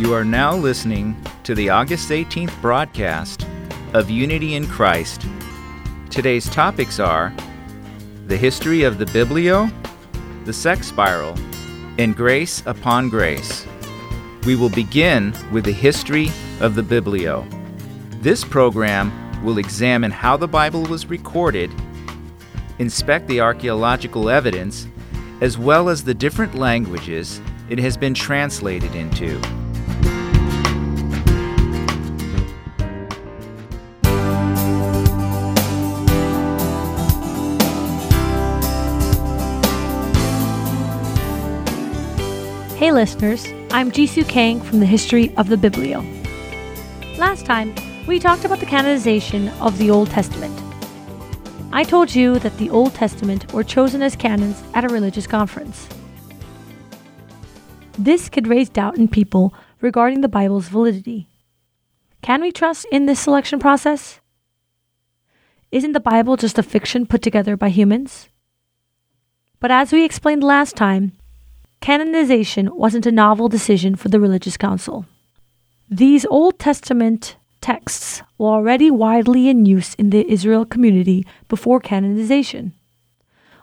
You are now listening to the August 18th broadcast of Unity in Christ. Today's topics are the history of the Biblio, the sex spiral, and grace upon grace. We will begin with the history of the Biblio. This program will examine how the Bible was recorded, inspect the archaeological evidence, as well as the different languages it has been translated into. Hey listeners, I'm Jisoo Kang from the History of the Biblio. Last time, we talked about the canonization of the Old Testament. I told you that the Old Testament were chosen as canons at a religious conference. This could raise doubt in people regarding the Bible's validity. Can we trust in this selection process? Isn't the Bible just a fiction put together by humans? But as we explained last time, canonization wasn't a novel decision for the religious council. These Old Testament texts were already widely in use in the Israel community before canonization.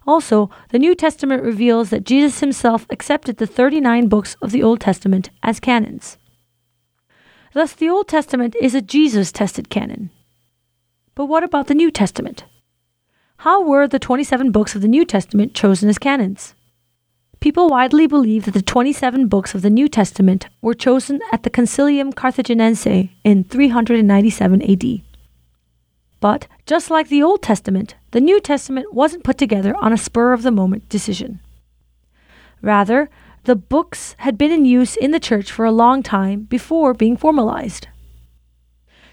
Also, the New Testament reveals that Jesus himself accepted the 39 books of the Old Testament as canons. Thus, the Old Testament is a Jesus tested canon. But what about the New Testament? How were the 27 books of the New Testament chosen as canons? People widely believe that the 27 books of the New Testament were chosen at the Concilium Carthaginense in 397 AD. But, just like the Old Testament, the New Testament wasn't put together on a spur of the moment decision. Rather, the books had been in use in the church for a long time before being formalized.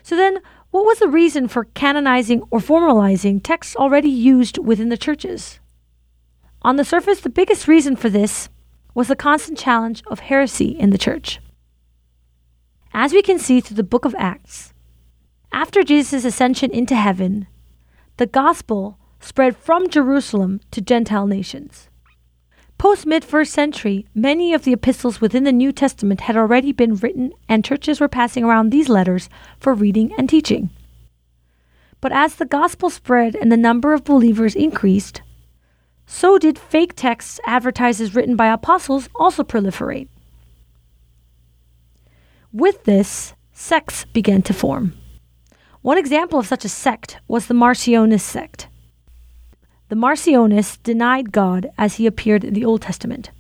So then, what was the reason for canonizing or formalizing texts already used within the churches? On the surface, the biggest reason for this was the constant challenge of heresy in the church. As we can see through the book of Acts, after Jesus' ascension into heaven, the gospel spread from Jerusalem to Gentile nations. Post mid first century, many of the epistles within the New Testament had already been written, and churches were passing around these letters for reading and teaching. But as the gospel spread and the number of believers increased, so did fake texts advertised as written by apostles also proliferate. With this, sects began to form. One example of such a sect was the Marcionist sect. The Marcionists denied God as he appeared in the Old Testament.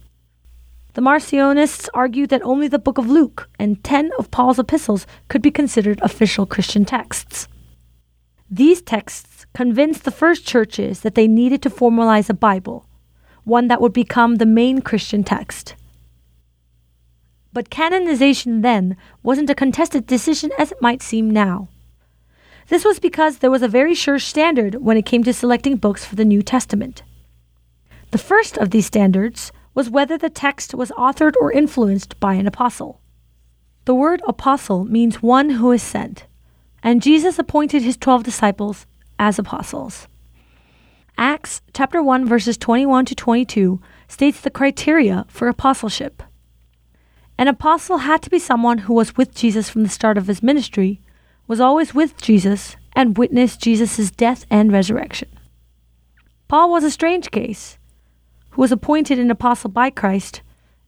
The Marcionists argued that only the book of Luke and 10 of Paul's epistles could be considered official Christian texts. These texts convinced the first churches that they needed to formalize a Bible, one that would become the main Christian text. But canonization then wasn't a contested decision as it might seem now. This was because there was a very sure standard when it came to selecting books for the New Testament. The first of these standards was whether the text was authored or influenced by an apostle. The word apostle means one who is sent and Jesus appointed his 12 disciples as apostles. Acts chapter 1 verses 21 to 22 states the criteria for apostleship. An apostle had to be someone who was with Jesus from the start of his ministry, was always with Jesus, and witnessed Jesus' death and resurrection. Paul was a strange case, who was appointed an apostle by Christ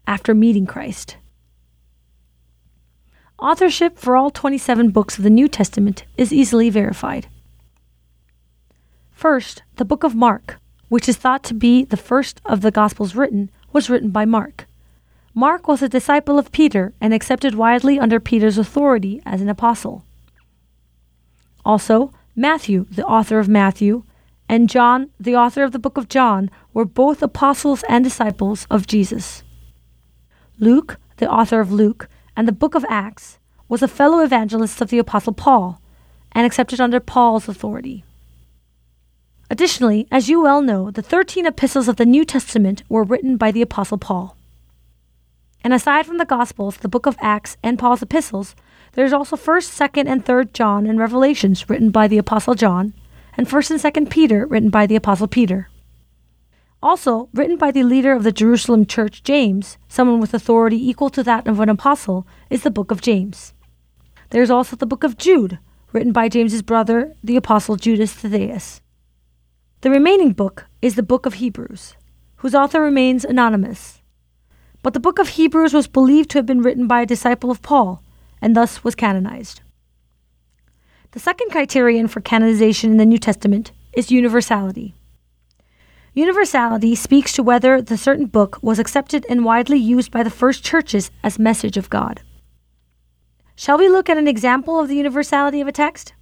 after meeting Christ. Authorship for all 27 books of the New Testament is easily verified. First, the book of Mark, which is thought to be the first of the Gospels written, was written by Mark. Mark was a disciple of Peter and accepted widely under Peter's authority as an apostle. Also, Matthew, the author of Matthew, and John, the author of the book of John, were both apostles and disciples of Jesus. Luke, the author of Luke, and the book of Acts, was a fellow evangelist of the Apostle Paul and accepted under Paul's authority. Additionally, as you well know, the 13 epistles of the New Testament were written by the Apostle Paul. And aside from the Gospels, the book of Acts, and Paul's epistles, there's also 1st, 2nd, and 3rd John and Revelations written by the Apostle John, and 1st and 2nd Peter written by the Apostle Peter. Also, written by the leader of the Jerusalem church, James, someone with authority equal to that of an apostle, is the book of James. There is also the book of Jude, written by James's brother, the apostle Judas Thaddeus. The remaining book is the book of Hebrews, whose author remains anonymous. But the book of Hebrews was believed to have been written by a disciple of Paul, and thus was canonized. The second criterion for canonization in the New Testament is universality. Universality speaks to whether the certain book was accepted and widely used by the first churches as message of God. Shall we look at an example of the universality of a text?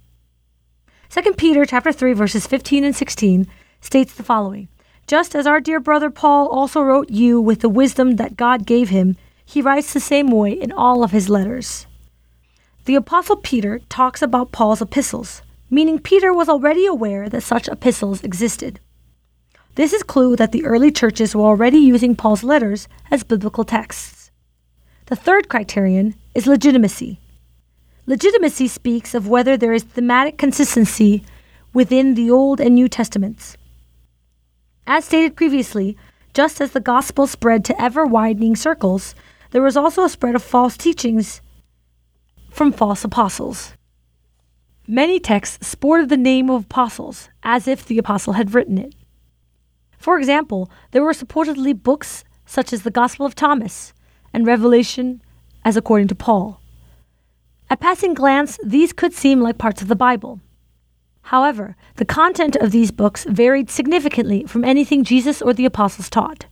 2 Peter chapter 3 verses 15 and 16 states the following: Just as our dear brother Paul also wrote you with the wisdom that God gave him, he writes the same way in all of his letters. The apostle Peter talks about Paul's epistles, meaning Peter was already aware that such epistles existed. This is clue that the early churches were already using Paul's letters as biblical texts. The third criterion is legitimacy. Legitimacy speaks of whether there is thematic consistency within the Old and New Testaments. As stated previously, just as the gospel spread to ever widening circles, there was also a spread of false teachings from false apostles. Many texts sported the name of apostles, as if the apostle had written it. For example, there were supposedly books such as the Gospel of Thomas and Revelation as according to Paul. At passing glance, these could seem like parts of the Bible. However, the content of these books varied significantly from anything Jesus or the apostles taught.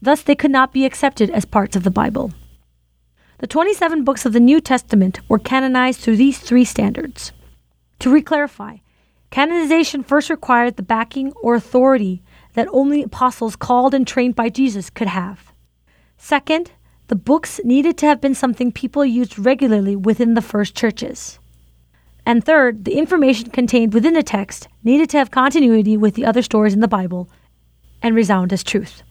Thus, they could not be accepted as parts of the Bible. The 27 books of the New Testament were canonized through these three standards. To reclarify, canonization first required the backing or authority that only apostles called and trained by Jesus could have. Second, the books needed to have been something people used regularly within the first churches. And third, the information contained within the text needed to have continuity with the other stories in the Bible and resound as truth.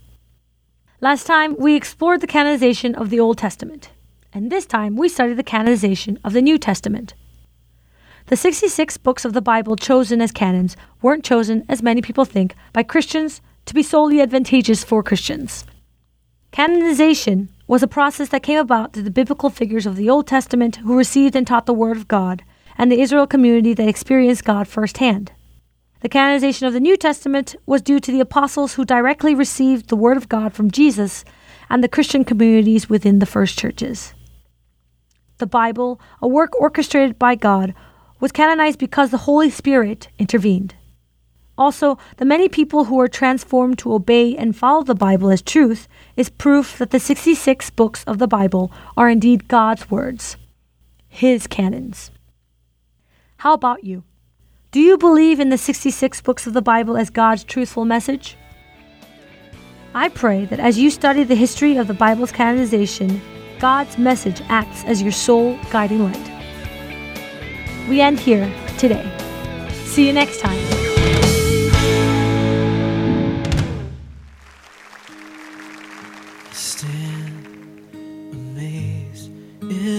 Last time, we explored the canonization of the Old Testament, and this time we studied the canonization of the New Testament. The 66 books of the Bible chosen as canons weren't chosen, as many people think, by Christians to be solely advantageous for Christians. Canonization was a process that came about through the biblical figures of the Old Testament who received and taught the Word of God, and the Israel community that experienced God firsthand. The canonization of the New Testament was due to the apostles who directly received the Word of God from Jesus and the Christian communities within the first churches. The Bible, a work orchestrated by God, was canonized because the Holy Spirit intervened. Also, the many people who are transformed to obey and follow the Bible as truth is proof that the 66 books of the Bible are indeed God's words, His canons. How about you? Do you believe in the 66 books of the Bible as God's truthful message? I pray that as you study the history of the Bible's canonization, God's message acts as your sole guiding light. We end here today. See you next time.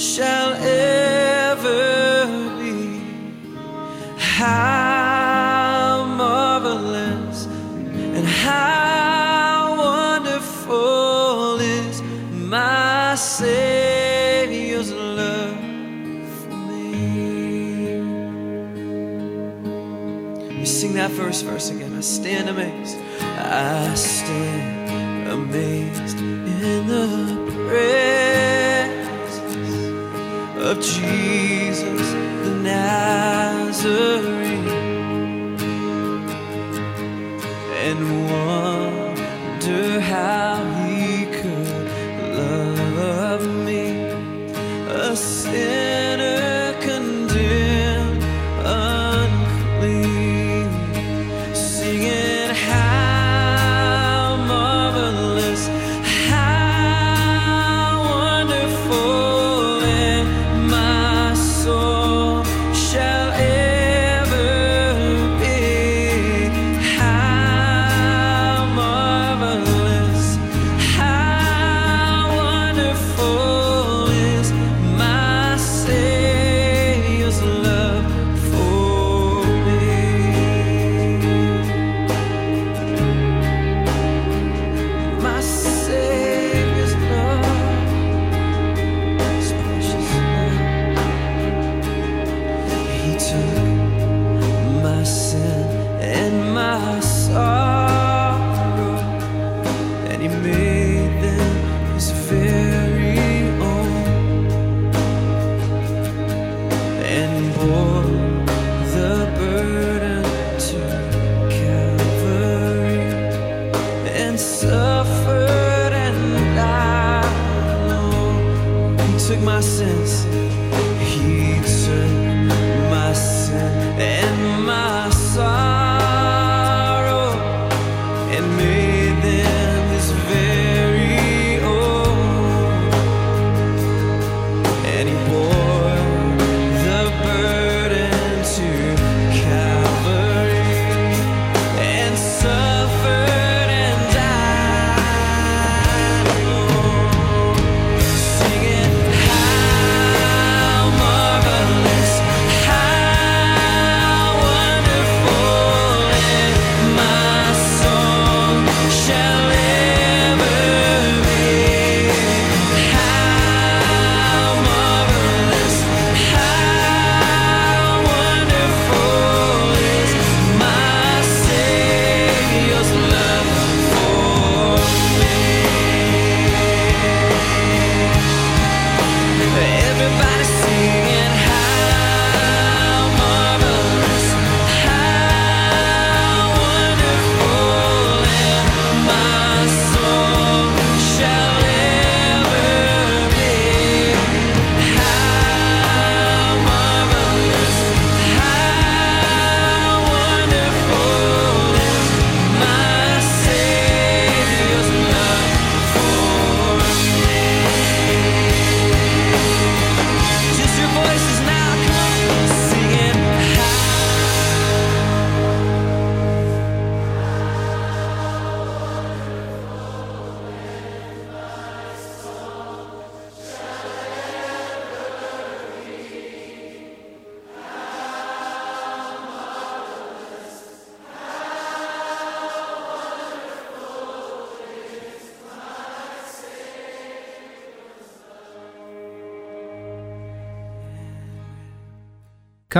shall ever be. How marvelous and how wonderful is my Savior's love for me. You sing that first verse again. I stand amazed. I stand amazed in the presence of Jesus the Nazarene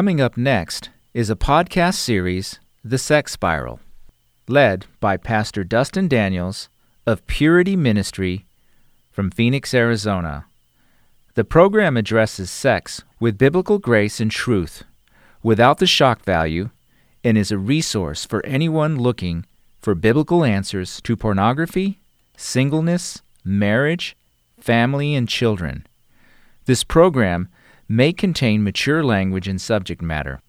Coming up next is a podcast series, The Sex Spiral, led by Pastor Dustin Daniels of Purity Ministry from Phoenix, Arizona. The program addresses sex with biblical grace and truth, without the shock value, and is a resource for anyone looking for biblical answers to pornography, singleness, marriage, family, and children. This program may contain mature language and subject matter.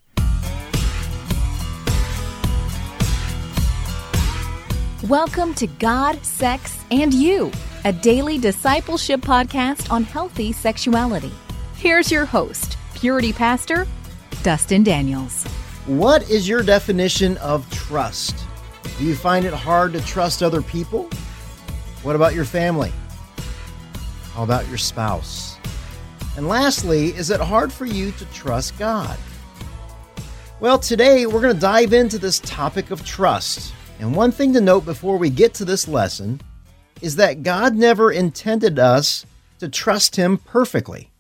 Welcome to God, Sex, and You, a daily discipleship podcast on healthy sexuality. Here's your host, Purity Pastor Dustin Daniels. What is your definition of trust? Do you find it hard to trust other people? What about your family? How about your spouse? And lastly, is it hard for you to trust God? Well, today we're going to dive into this topic of trust. And one thing to note before we get to this lesson is that God never intended us to trust Him perfectly.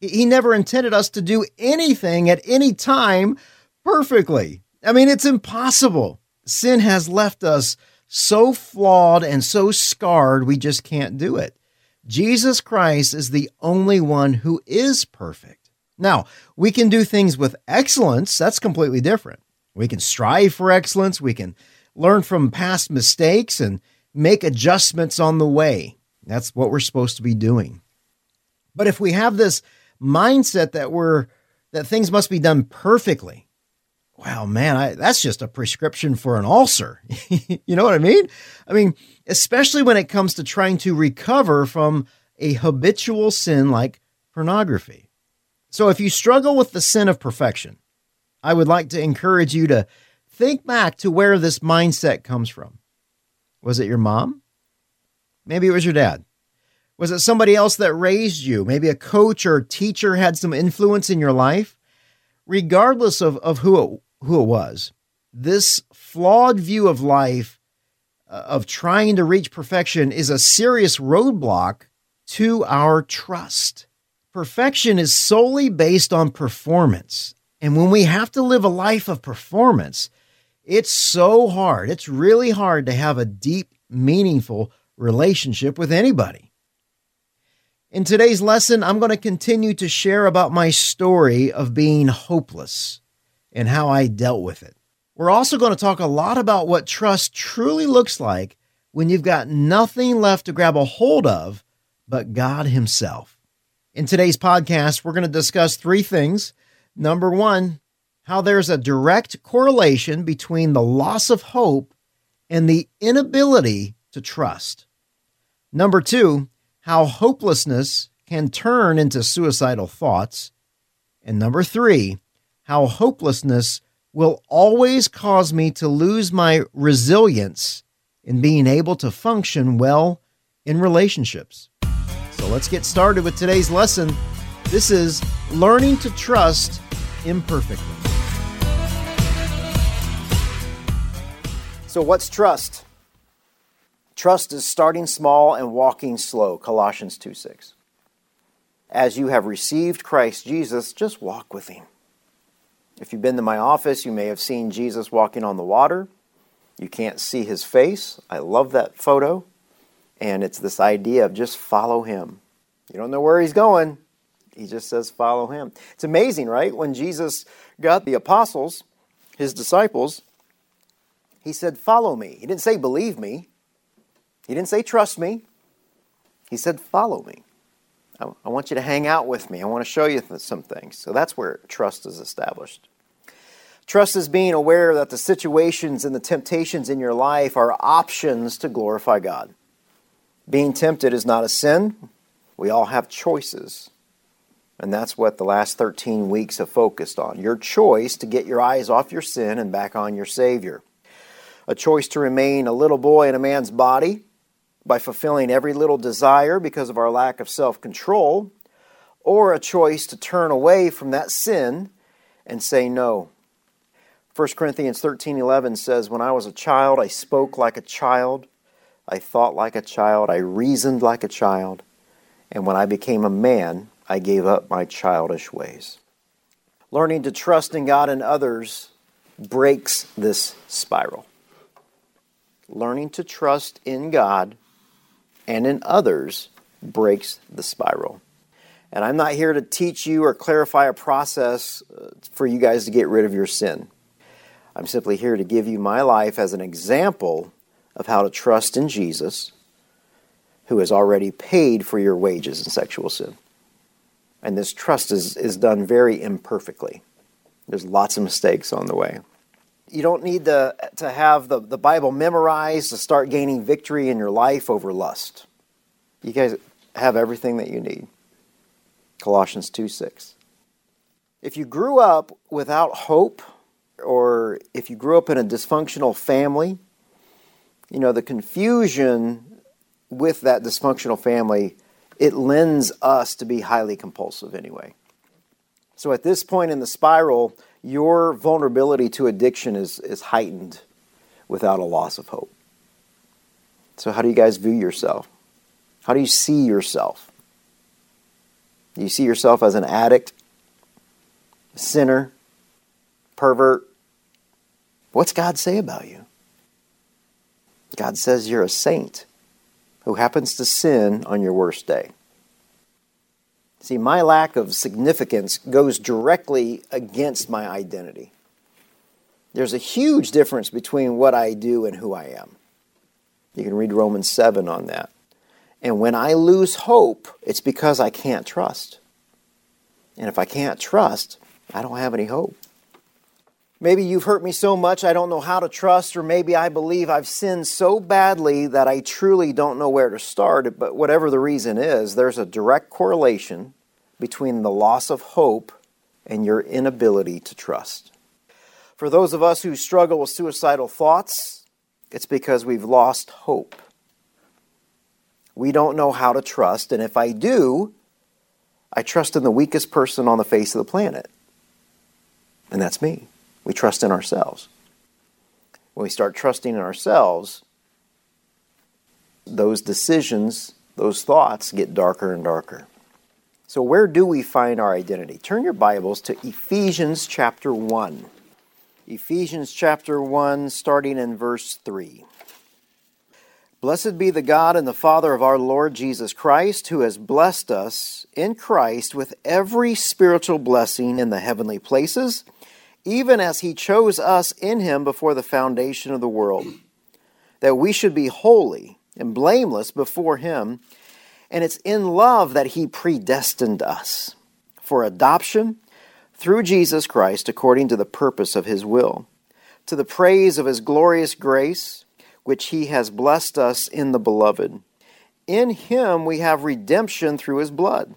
He never intended us to do anything at any time perfectly. I mean, it's impossible. Sin has left us so flawed and so scarred, we just can't do it. Jesus Christ is the only one who is perfect. Now, we can do things with excellence. That's completely different. We can strive for excellence. We can learn from past mistakes and make adjustments on the way. That's what we're supposed to be doing. But if we have this mindset that we're that things must be done perfectly, wow, man, I, that's just a prescription for an ulcer. you know what I mean? I mean, especially when it comes to trying to recover from a habitual sin like pornography. So if you struggle with the sin of perfection, I would like to encourage you to Think back to where this mindset comes from. Was it your mom? Maybe it was your dad. Was it somebody else that raised you? Maybe a coach or teacher had some influence in your life? Regardless of, of who, it, who it was, this flawed view of life, uh, of trying to reach perfection, is a serious roadblock to our trust. Perfection is solely based on performance. And when we have to live a life of performance, it's so hard. It's really hard to have a deep, meaningful relationship with anybody. In today's lesson, I'm going to continue to share about my story of being hopeless and how I dealt with it. We're also going to talk a lot about what trust truly looks like when you've got nothing left to grab a hold of but God Himself. In today's podcast, we're going to discuss three things. Number one, how there's a direct correlation between the loss of hope and the inability to trust. Number two, how hopelessness can turn into suicidal thoughts. And number three, how hopelessness will always cause me to lose my resilience in being able to function well in relationships. So let's get started with today's lesson. This is Learning to Trust Imperfectly. So, what's trust? Trust is starting small and walking slow, Colossians 2 6. As you have received Christ Jesus, just walk with him. If you've been to my office, you may have seen Jesus walking on the water. You can't see his face. I love that photo. And it's this idea of just follow him. You don't know where he's going, he just says, follow him. It's amazing, right? When Jesus got the apostles, his disciples, he said, Follow me. He didn't say, Believe me. He didn't say, Trust me. He said, Follow me. I, want you to hang out with me. I want to show you some things. So that's where trust is established. Trust is being aware that the situations and the temptations in your life are options to glorify God. Being tempted is not a sin. We all have choices. And that's what the last 13 weeks have focused on your choice to get your eyes off your sin and back on your Savior a choice to remain a little boy in a man's body by fulfilling every little desire because of our lack of self control, or a choice to turn away from that sin and say no. 1 Corinthians 13:11 says, "When I was a child, I spoke like a child, I thought like a child, I reasoned like a child, and when I became a man, I gave up my childish ways." Learning to trust in God and others breaks this spiral. Learning to trust in God and in others breaks the spiral. And I'm not here to teach you or clarify a process uh, for you guys to get rid of your sin. I'm simply here to give you my life as an example of how to trust in Jesus, who has already paid for your wages in sexual sin. And this trust is, is done very imperfectly. There's lots of mistakes on the way. You don't need to, to have the, the Bible memorized to start gaining victory in your life over lust. You guys have everything that you need. Colossians 2 6. If you grew up without hope, or if you grew up in a dysfunctional family, you know, the confusion with that dysfunctional family it lends us to be highly compulsive anyway. So at this point in the spiral, your vulnerability to addiction is, is heightened without a loss of hope. So, how do you guys view yourself? How do you see yourself? Do you see yourself as an addict, sinner, pervert? What's God say about you? God says you're a saint who happens to sin on your worst day. See, my lack of significance goes directly against my identity. There's a huge difference between what I do and who I am. You can read Romans 7 on that. And when I lose hope, it's because I can't trust. And if I can't trust, I don't have any hope. Maybe you've hurt me so much I don't know how to trust, or maybe I believe I've sinned so badly that I truly don't know where to start. But whatever the reason is, there's a direct correlation between the loss of hope and your inability to trust. For those of us who struggle with suicidal thoughts, it's because we've lost hope. We don't know how to trust, and if I do, I trust in the weakest person on the face of the planet, and that's me. We trust in ourselves. When we start trusting in ourselves, those decisions, those thoughts get darker and darker. So, where do we find our identity? Turn your Bibles to Ephesians chapter 1. Ephesians chapter 1, starting in verse 3. Blessed be the God and the Father of our Lord Jesus Christ, who has blessed us in Christ with every spiritual blessing in the heavenly places even as he chose us in him before the foundation of the world, that we should be holy and blameless before him. And it's in love that he predestined us for adoption through Jesus Christ according to the purpose of his will, to the praise of his glorious grace, which he has blessed us in the beloved. In him we have redemption through his blood,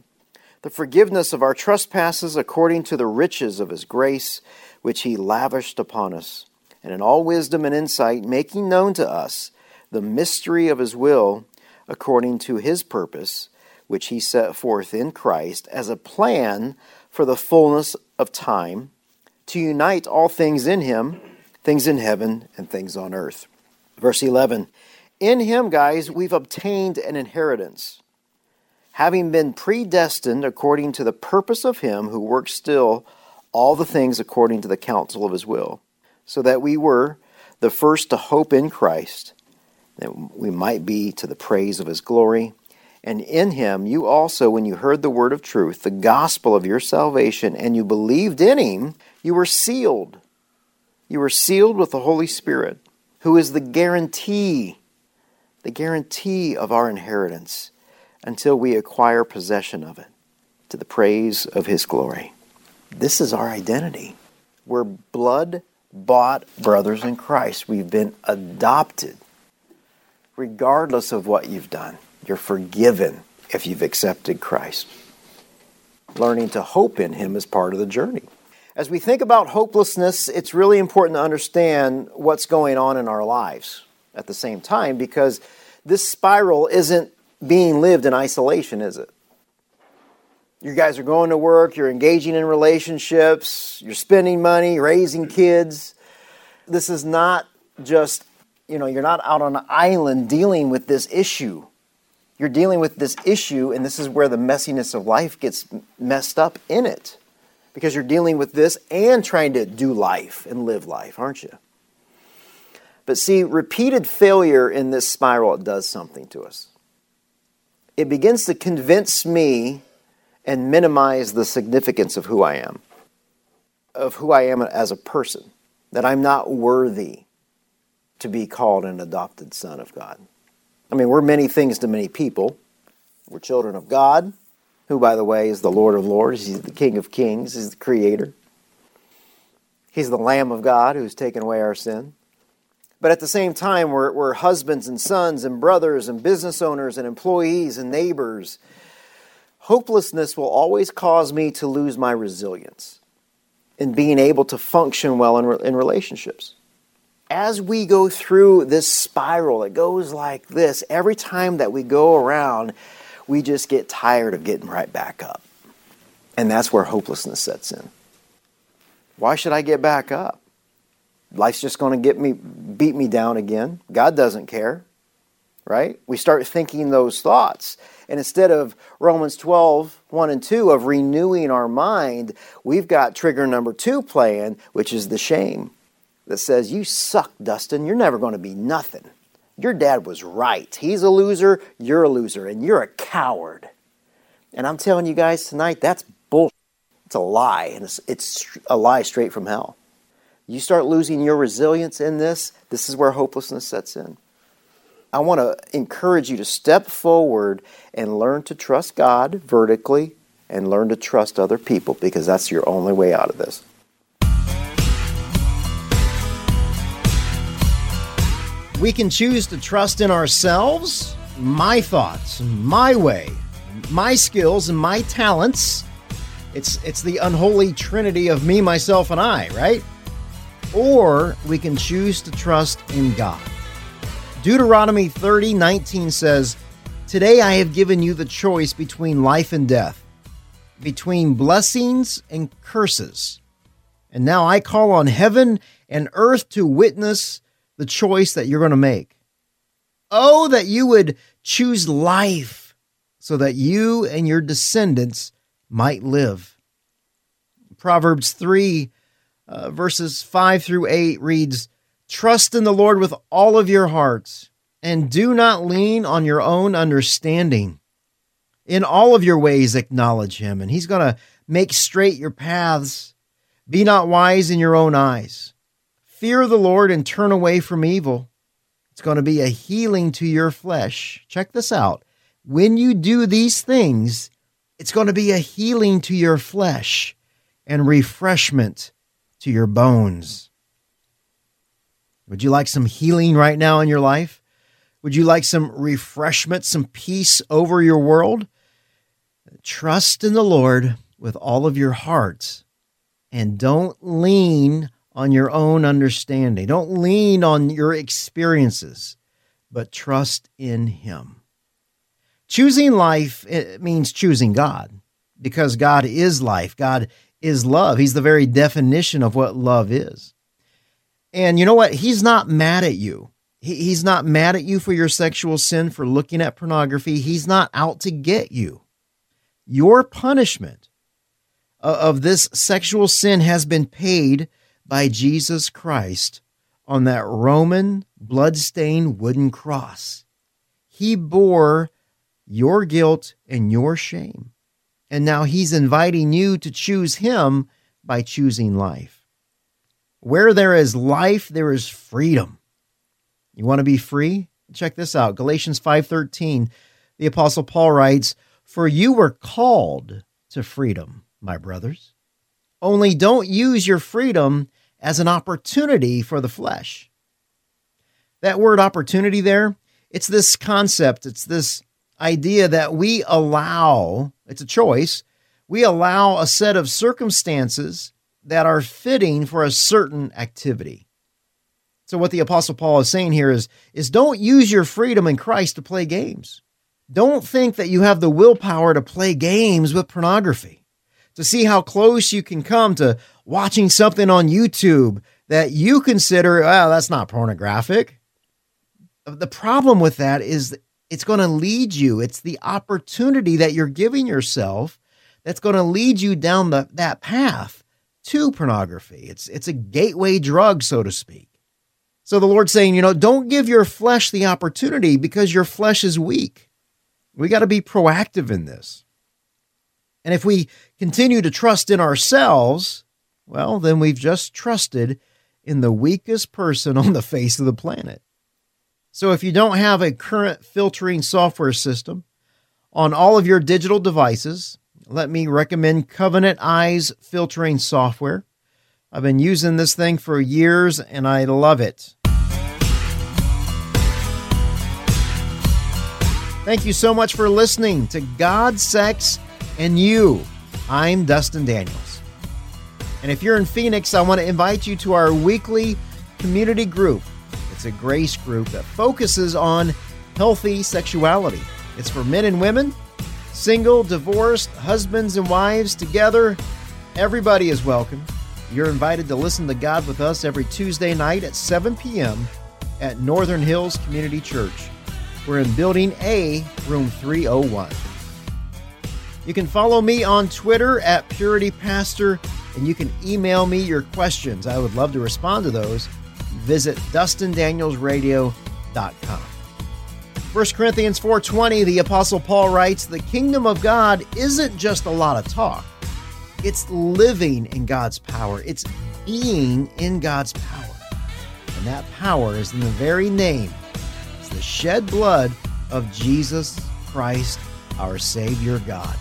the forgiveness of our trespasses according to the riches of his grace which he lavished upon us, and in all wisdom and insight, making known to us the mystery of his will according to his purpose, which he set forth in Christ as a plan for the fullness of time, to unite all things in him, things in heaven and things on earth. Verse 11 In him, guys, we've obtained an inheritance, having been predestined according to the purpose of him who works still all the things according to the counsel of his will, so that we were the first to hope in Christ, that we might be to the praise of his glory. And in him you also, when you heard the word of truth, the gospel of your salvation, and you believed in him, you were sealed. You were sealed with the Holy Spirit, who is the guarantee, the guarantee of our inheritance until we acquire possession of it, to the praise of his glory. This is our identity. We're blood bought brothers in Christ. We've been adopted. Regardless of what you've done, you're forgiven if you've accepted Christ. Learning to hope in Him is part of the journey. As we think about hopelessness, it's really important to understand what's going on in our lives at the same time because this spiral isn't being lived in isolation, is it? You guys are going to work, you're engaging in relationships, you're spending money, raising kids. This is not just, you know, you're not out on an island dealing with this issue. You're dealing with this issue, and this is where the messiness of life gets messed up in it. because you're dealing with this and trying to do life and live life, aren't you? But see, repeated failure in this spiral it does something to us. It begins to convince me and minimize the significance of who I am, of who I am as a person, that I'm not worthy to be called an adopted son of God. I mean, we're many things to many people. We're children of God, who, by the way, is the Lord of Lords. He's the King of Kings. He's the Creator. He's the Lamb of God who's taken away our sin. But at the same time, we're, we're husbands and sons and brothers and business owners and employees and neighbors. Hopelessness will always cause me to lose my resilience in being able to function well in, in relationships. As we go through this spiral, it goes like this. Every time that we go around, we just get tired of getting right back up. And that's where hopelessness sets in. Why should I get back up? Life's just going to get me beat me down again. God doesn't care. Right? We start thinking those thoughts. And instead of Romans 12, 1 and 2 of renewing our mind, we've got trigger number 2 playing, which is the shame that says, You suck, Dustin. You're never going to be nothing. Your dad was right. He's a loser, you're a loser, and you're a coward. And I'm telling you guys tonight, that's bullshit. It's a lie, and it's, it's a lie straight from hell. You start losing your resilience in this, this is where hopelessness sets in. I want to encourage you to step forward and learn to trust God vertically and learn to trust other people because that's your only way out of this. We can choose to trust in ourselves, my thoughts, my way, my skills, and my talents. It's, it's the unholy trinity of me, myself, and I, right? Or we can choose to trust in God. Deuteronomy 30 19 says, Today I have given you the choice between life and death, between blessings and curses. And now I call on heaven and earth to witness the choice that you're going to make. Oh, that you would choose life so that you and your descendants might live. Proverbs 3, uh, verses 5 through 8 reads Trust in the Lord with all of your hearts, and do not lean on your own understanding. In all of your ways, acknowledge him, and he's going to make straight your paths. Be not wise in your own eyes. Fear the Lord and turn away from evil. It's going to be a healing to your flesh. Check this out. When you do these things, it's going to be a healing to your flesh and refreshment to your bones. Would you like some healing right now in your life? Would you like some refreshment, some peace over your world? Trust in the Lord with all of your heart and don't lean on your own understanding. Don't lean on your experiences, but trust in Him. Choosing life means choosing God because God is life. God is love. He's the very definition of what love is. And you know what? He's not mad at you. he's not mad at you for your sexual sin, for looking at pornography. He's not out to get you. Your punishment of this sexual sin has been paid by Jesus Christ on that Roman bloodstained wooden cross. He bore your guilt and your shame. And now he's inviting you to choose him by choosing life. Where there is life, there is freedom. You want to be free? Check this out. Galatians 5:13. The apostle Paul writes, "For you were called to freedom, my brothers. Only don't use your freedom as an opportunity for the flesh. That word opportunity there, it's this concept, it's this idea that we allow, it's a choice, we allow a set of circumstances that are fitting for a certain activity. So what the apostle Paul is saying here is is don't use your freedom in Christ to play games. Don't think that you have the willpower to play games with pornography to see how close you can come to watching something on YouTube that you consider, well, that's not pornographic. The problem with that is it's going to lead you, it's the opportunity that you're giving yourself that's going to lead you down the, that path to pornography. It's, it's a gateway drug, so to speak. So the Lord's saying, you know, don't give your flesh the opportunity because your flesh is weak. We got to be proactive in this. And if we continue to trust in ourselves, well, then we've just trusted in the weakest person on the face of the planet. So if you don't have a current filtering software system on all of your digital devices, let me recommend Covenant Eyes filtering software. I've been using this thing for years and I love it. Thank you so much for listening to God, Sex, and You. I'm Dustin Daniels. And if you're in Phoenix, I want to invite you to our weekly community group. It's a grace group that focuses on healthy sexuality. It's for men and women, single, divorced, husbands and wives together. Everybody is welcome. You're invited to listen to God with us every Tuesday night at 7 p.m. at Northern Hills Community Church. We're in Building A, Room 301. You can follow me on Twitter at Purity Pastor, and you can email me your questions. I would love to respond to those. Visit DustinDanielsRadio.com. 1 Corinthians 4:20 the apostle Paul writes the kingdom of God isn't just a lot of talk it's living in God's power. It's being in God's power. And that power is in the very name. It's the shed blood of Jesus Christ, our Savior God.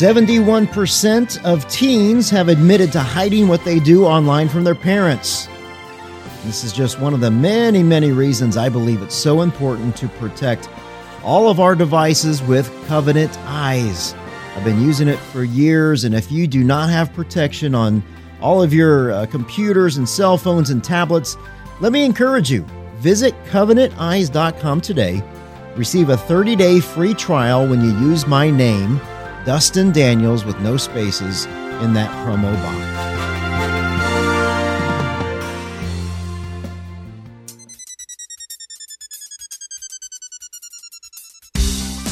71% of teens have admitted to hiding what they do online from their parents. This is just one of the many, many reasons I believe it's so important to protect all of our devices with Covenant Eyes. I've been using it for years, and if you do not have protection on all of your uh, computers and cell phones and tablets, let me encourage you. Visit covenanteyes.com today. Receive a 30 day free trial when you use my name Dustin Daniels with no spaces in that promo box.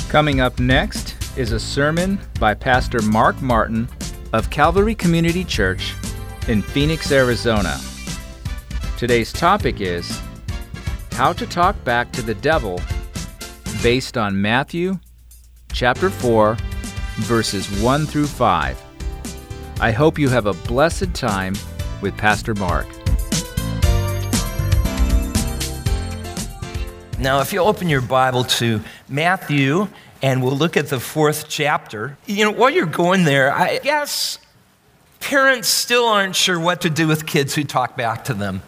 Coming up next is a sermon by Pastor Mark Martin of Calvary Community Church in Phoenix, Arizona. Today's topic is How to Talk Back to the Devil based on Matthew chapter 4 verses 1 through 5. I hope you have a blessed time with Pastor Mark. Now, if you open your Bible to Matthew, and we'll look at the fourth chapter, you know, while you're going there, I guess parents still aren't sure what to do with kids who talk back to them.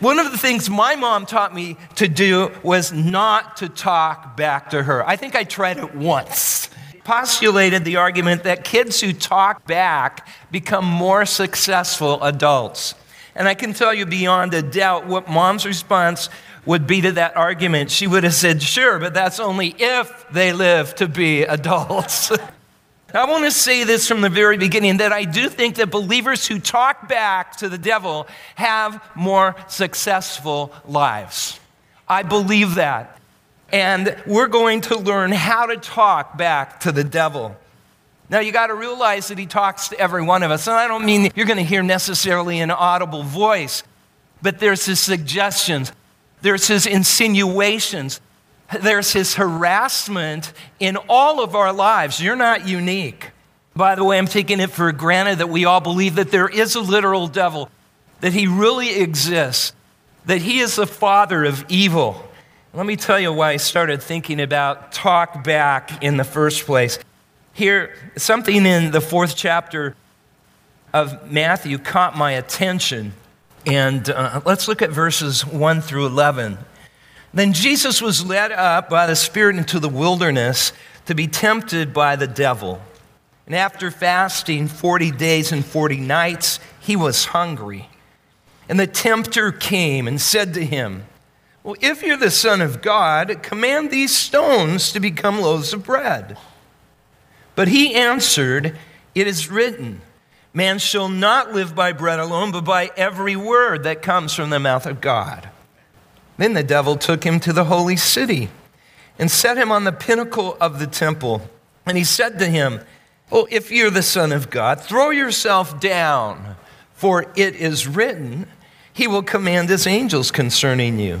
One of the things my mom taught me to do was not to talk back to her. I think I tried it once postulated the argument that kids who talk back become more successful adults. And I can tell you beyond a doubt what mom's response would be to that argument. She would have said, Sure, but that's only if they live to be adults. I want to say this from the very beginning that I do think that believers who talk back to the devil have more successful lives. I believe that. And we're going to learn how to talk back to the devil. Now, you got to realize that he talks to every one of us. And I don't mean you're going to hear necessarily an audible voice, but there's his suggestions, there's his insinuations, there's his harassment in all of our lives. You're not unique. By the way, I'm taking it for granted that we all believe that there is a literal devil, that he really exists, that he is the father of evil. Let me tell you why I started thinking about talk back in the first place. Here, something in the fourth chapter of Matthew caught my attention. And uh, let's look at verses 1 through 11. Then Jesus was led up by the Spirit into the wilderness to be tempted by the devil. And after fasting 40 days and 40 nights, he was hungry. And the tempter came and said to him, Well, if you're the Son of God, command these stones to become loaves of bread. But he answered, It is written, Man shall not live by bread alone, but by every word that comes from the mouth of God. Then the devil took him to the holy city and set him on the pinnacle of the temple. And he said to him, Well, if you're the Son of God, throw yourself down, for it is written, he will command his angels concerning you.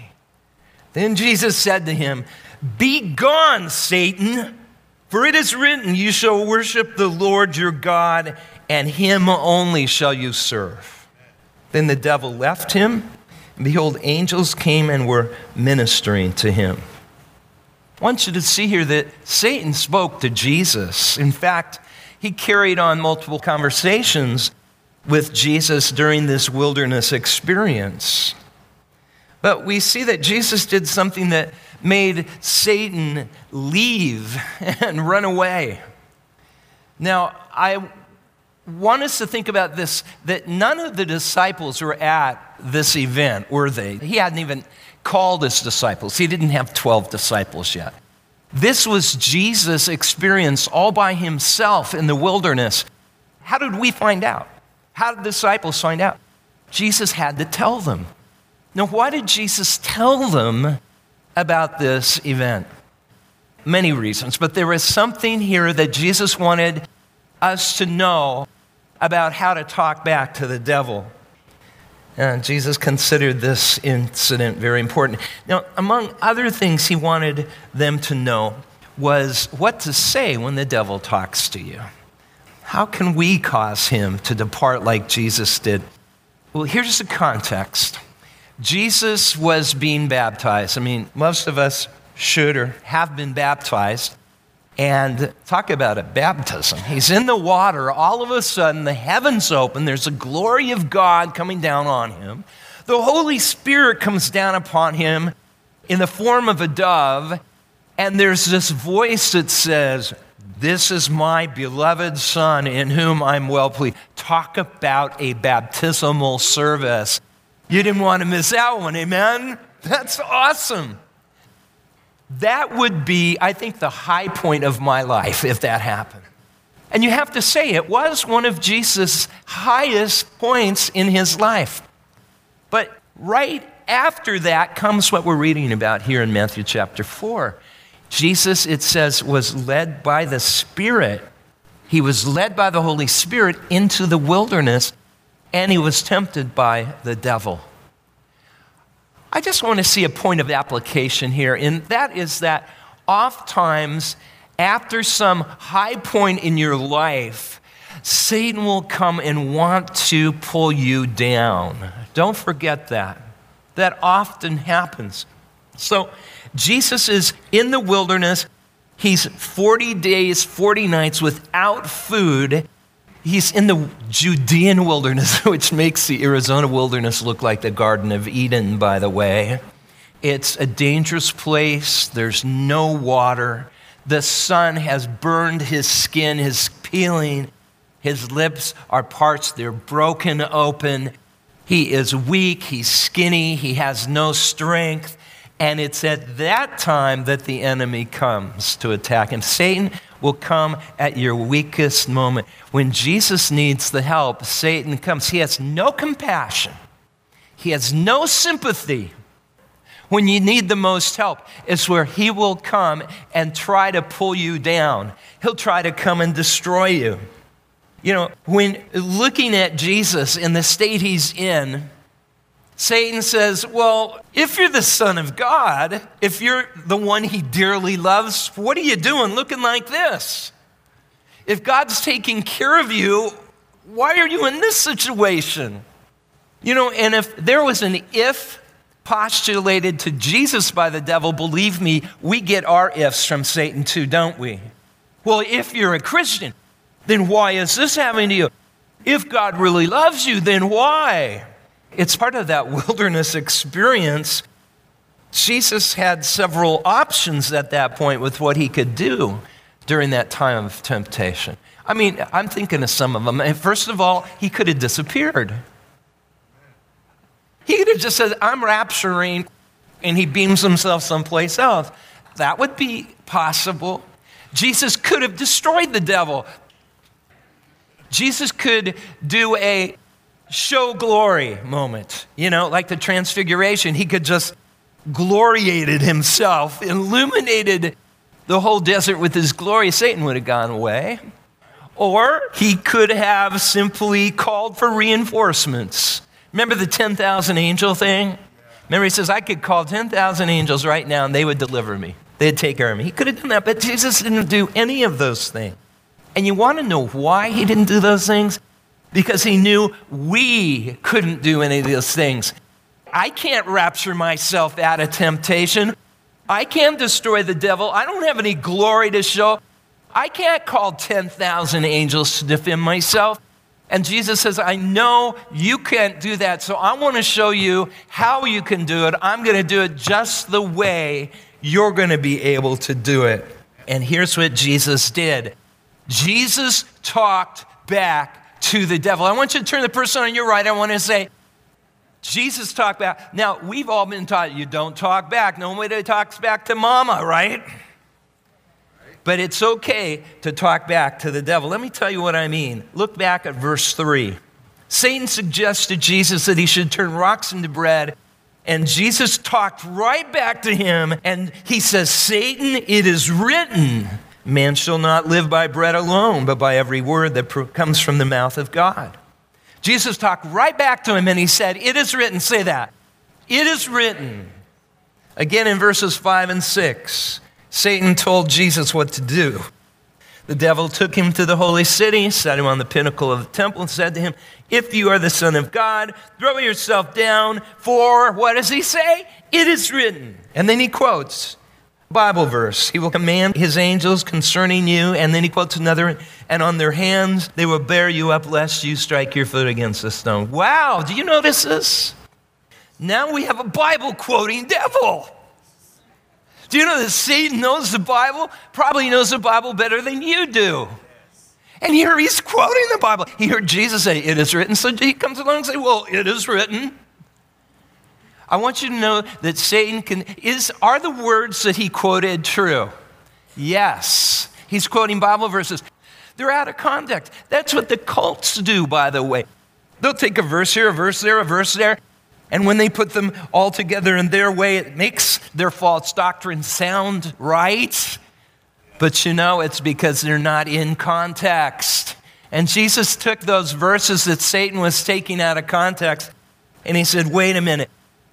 Then Jesus said to him, Be gone, Satan, for it is written, You shall worship the Lord your God, and him only shall you serve. Then the devil left him, and behold, angels came and were ministering to him. I want you to see here that Satan spoke to Jesus. In fact, he carried on multiple conversations with Jesus during this wilderness experience. But we see that Jesus did something that made Satan leave and run away. Now, I want us to think about this that none of the disciples were at this event, were they? He hadn't even called his disciples, he didn't have 12 disciples yet. This was Jesus' experience all by himself in the wilderness. How did we find out? How did the disciples find out? Jesus had to tell them. Now, why did Jesus tell them about this event? Many reasons, but there was something here that Jesus wanted us to know about how to talk back to the devil. And Jesus considered this incident very important. Now, among other things he wanted them to know was what to say when the devil talks to you. How can we cause him to depart like Jesus did? Well, here's the context Jesus was being baptized. I mean, most of us should or have been baptized. And talk about a baptism. He's in the water. All of a sudden, the heavens open. There's a glory of God coming down on him. The Holy Spirit comes down upon him in the form of a dove. And there's this voice that says, this is my beloved Son in whom I'm well pleased. Talk about a baptismal service. You didn't want to miss that one, amen? That's awesome. That would be, I think, the high point of my life if that happened. And you have to say, it was one of Jesus' highest points in his life. But right after that comes what we're reading about here in Matthew chapter 4. Jesus, it says, was led by the Spirit. He was led by the Holy Spirit into the wilderness and he was tempted by the devil. I just want to see a point of application here, and that is that oftentimes, after some high point in your life, Satan will come and want to pull you down. Don't forget that. That often happens. So, Jesus is in the wilderness. He's 40 days, 40 nights without food. He's in the Judean wilderness, which makes the Arizona wilderness look like the Garden of Eden, by the way. It's a dangerous place. There's no water. The sun has burned his skin, his peeling. His lips are parched, they're broken open. He is weak, he's skinny, he has no strength. And it's at that time that the enemy comes to attack him. Satan will come at your weakest moment. When Jesus needs the help, Satan comes. He has no compassion, he has no sympathy. When you need the most help, it's where he will come and try to pull you down. He'll try to come and destroy you. You know, when looking at Jesus in the state he's in, Satan says, Well, if you're the Son of God, if you're the one he dearly loves, what are you doing looking like this? If God's taking care of you, why are you in this situation? You know, and if there was an if postulated to Jesus by the devil, believe me, we get our ifs from Satan too, don't we? Well, if you're a Christian, then why is this happening to you? If God really loves you, then why? It's part of that wilderness experience. Jesus had several options at that point with what he could do during that time of temptation. I mean, I'm thinking of some of them. First of all, he could have disappeared. He could have just said, I'm rapturing, and he beams himself someplace else. That would be possible. Jesus could have destroyed the devil. Jesus could do a show glory moment, you know, like the transfiguration. He could just gloriated himself, illuminated the whole desert with his glory. Satan would have gone away. Or he could have simply called for reinforcements. Remember the 10,000 angel thing? Remember, he says, I could call 10,000 angels right now and they would deliver me. They'd take care of me. He could have done that, but Jesus didn't do any of those things. And you want to know why he didn't do those things? Because he knew we couldn't do any of those things. I can't rapture myself out of temptation. I can't destroy the devil. I don't have any glory to show. I can't call 10,000 angels to defend myself. And Jesus says, I know you can't do that, so I want to show you how you can do it. I'm going to do it just the way you're going to be able to do it. And here's what Jesus did Jesus talked back to the devil. I want you to turn the person on your right. I want to say, Jesus talked back. Now, we've all been taught you don't talk back. Nobody talks back to mama, right? But it's okay to talk back to the devil. Let me tell you what I mean. Look back at verse 3. Satan suggested Jesus that he should turn rocks into bread, and Jesus talked right back to him, and he says, Satan, it is written, man shall not live by bread alone, but by every word that comes from the mouth of God. Jesus talked right back to him and he said, It is written, say that. It is written. Again in verses 5 and 6, Satan told Jesus what to do. The devil took him to the holy city, set him on the pinnacle of the temple, and said to him, If you are the Son of God, throw yourself down, for what does he say? It is written. And then he quotes Bible verse. He will command his angels concerning you. And then he quotes another, and on their hands they will bear you up lest you strike your foot against a stone. Wow, do you notice this? Now we have a Bible quoting devil. Do you know that Satan knows the Bible? Probably knows the Bible better than you do. And here he's quoting the Bible. He heard Jesus say, It is written. So he comes along and says, Well, it is written. I want you to know that Satan can, is, are the words that he quoted true? Yes. He's quoting Bible verses. They're out of context. That's what the cults do, by the way. They'll take a verse here, a verse there, a verse there, and when they put them all together in their way, it makes their false doctrine sound right. But you know, it's because they're not in context. And Jesus took those verses that Satan was taking out of context and he said, wait a minute.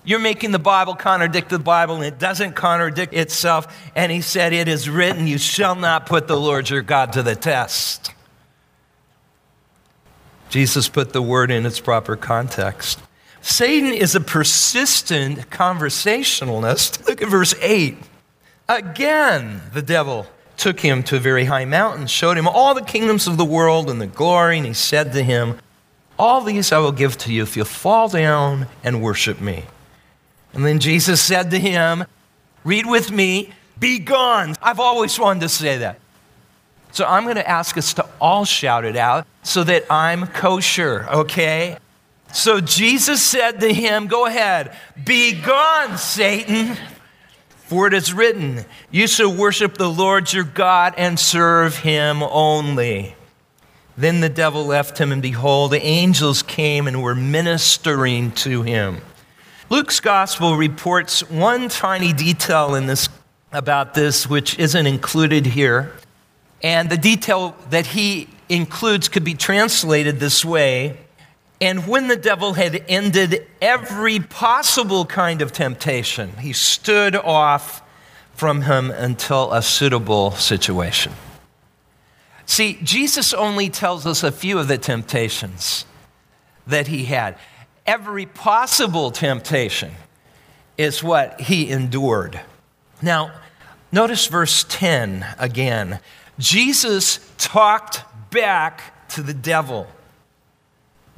You're making the Bible contradict the Bible, and it doesn't contradict itself. And he said, It is written, You shall not put the Lord your God to the test. Jesus put the word in its proper context. Satan is a persistent conversationalist. Look at verse 8. Again, the devil took him to a very high mountain, showed him all the kingdoms of the world and the glory, and he said to him, All these I will give to you if you fall down and worship me. And then Jesus said to him, Read with me, be gone. I've always wanted to say that. So I'm going to ask us to all shout it out so that I'm kosher, okay? So Jesus said to him, Go ahead, be gone, Satan. For it is written, You shall worship the Lord your God and serve him only. Then the devil left him, and behold, the angels came and were ministering to him. Luke's gospel reports one tiny detail in this about this which isn't included here. And the detail that he includes could be translated this way And when the devil had ended every possible kind of temptation, he stood off from him until a suitable situation. See, Jesus only tells us a few of the temptations that he had. Every possible temptation is what he endured. Now, notice verse 10 again. Jesus talked back to the devil.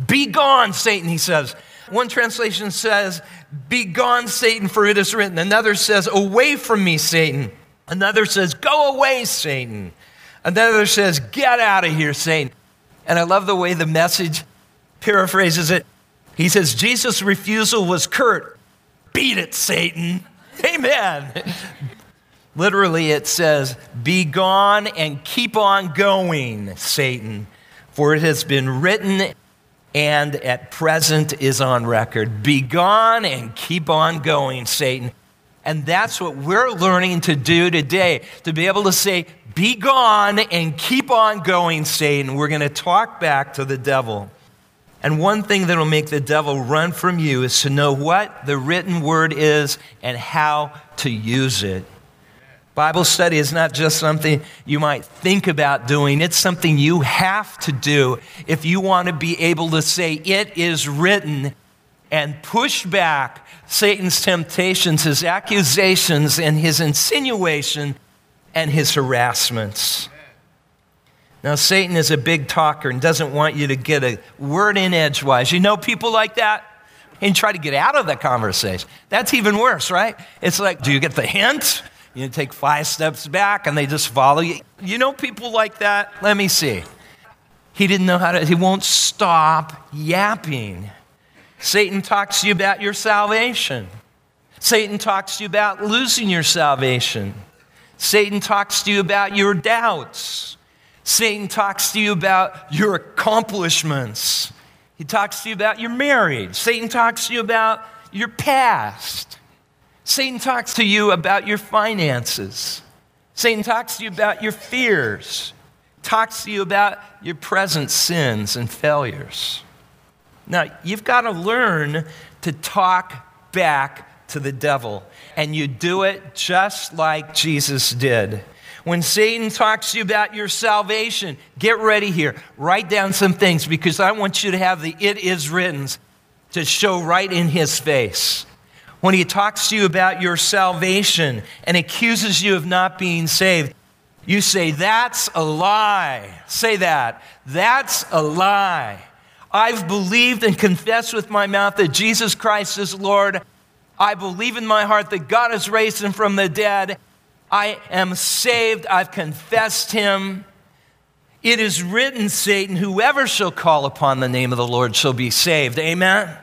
Be gone, Satan, he says. One translation says, Be gone, Satan, for it is written. Another says, Away from me, Satan. Another says, Go away, Satan. Another says, Get out of here, Satan. And I love the way the message paraphrases it. He says, Jesus' refusal was curt. Beat it, Satan. Amen. Literally, it says, Be gone and keep on going, Satan, for it has been written and at present is on record. Be gone and keep on going, Satan. And that's what we're learning to do today to be able to say, Be gone and keep on going, Satan. We're going to talk back to the devil. And one thing that will make the devil run from you is to know what the written word is and how to use it. Bible study is not just something you might think about doing, it's something you have to do if you want to be able to say, It is written, and push back Satan's temptations, his accusations, and his insinuation and his harassments. Now, Satan is a big talker and doesn't want you to get a word in edgewise. You know people like that? And try to get out of the conversation. That's even worse, right? It's like, do you get the hint? You take five steps back and they just follow you. You know people like that? Let me see. He didn't know how to, he won't stop yapping. Satan talks to you about your salvation. Satan talks to you about losing your salvation. Satan talks to you about your doubts. Satan talks to you about your accomplishments. He talks to you about your marriage. Satan talks to you about your past. Satan talks to you about your finances. Satan talks to you about your fears. Talks to you about your present sins and failures. Now, you've got to learn to talk back to the devil, and you do it just like Jesus did. When Satan talks to you about your salvation, get ready here. Write down some things because I want you to have the it is written to show right in his face. When he talks to you about your salvation and accuses you of not being saved, you say, That's a lie. Say that. That's a lie. I've believed and confessed with my mouth that Jesus Christ is Lord. I believe in my heart that God has raised him from the dead. I am saved. I've confessed him. It is written, Satan, whoever shall call upon the name of the Lord shall be saved. Amen.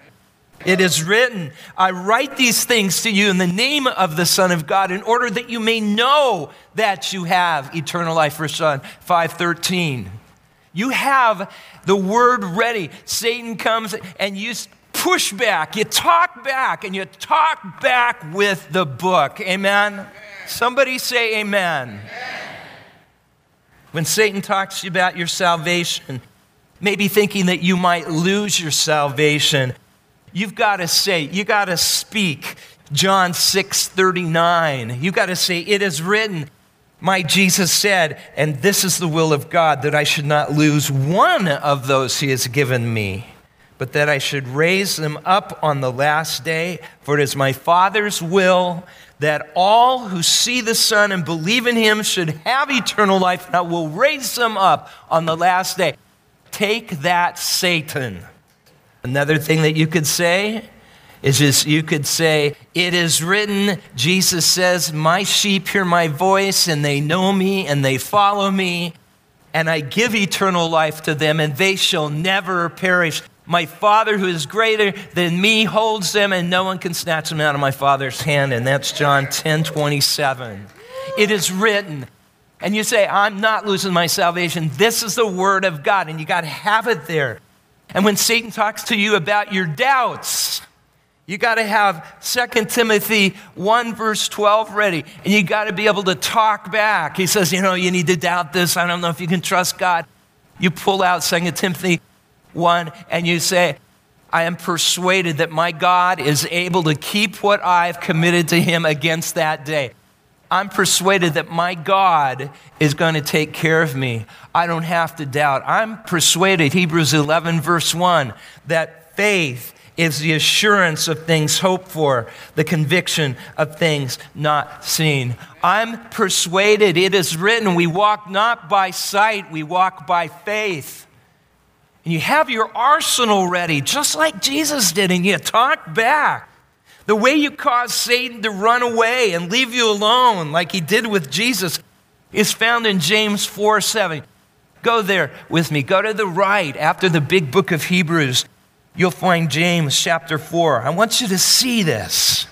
It is written, I write these things to you in the name of the Son of God in order that you may know that you have eternal life. For John 5:13. You have the word ready. Satan comes and you push back, you talk back, and you talk back with the book. Amen? amen. Somebody say amen. amen. When Satan talks to you about your salvation, maybe thinking that you might lose your salvation, you've got to say, you got to speak. John 6 39. You got to say, It is written, my Jesus said, and this is the will of God, that I should not lose one of those he has given me, but that I should raise them up on the last day. For it is my Father's will that all who see the Son and believe in him should have eternal life, and I will raise them up on the last day. Take that, Satan. Another thing that you could say is just you could say, It is written, Jesus says, My sheep hear my voice, and they know me, and they follow me, and I give eternal life to them, and they shall never perish. My Father, who is greater than me, holds them, and no one can snatch them out of my Father's hand. And that's John 10 27. It is written. And you say, I'm not losing my salvation. This is the Word of God, and you got to have it there. And when Satan talks to you about your doubts, you got to have 2 Timothy 1, verse 12 ready, and you got to be able to talk back. He says, You know, you need to doubt this. I don't know if you can trust God. You pull out 2 Timothy 1 and you say, I am persuaded that my God is able to keep what I've committed to him against that day. I'm persuaded that my God is going to take care of me. I don't have to doubt. I'm persuaded, Hebrews 11, verse 1, that faith is the assurance of things hoped for, the conviction of things not seen. I'm persuaded, it is written, we walk not by sight, we walk by faith. And you have your arsenal ready, just like Jesus did, and you talk back. The way you cause Satan to run away and leave you alone, like he did with Jesus, is found in James 4 7. Go there with me. Go to the right after the big book of Hebrews. You'll find James chapter 4. I want you to see this.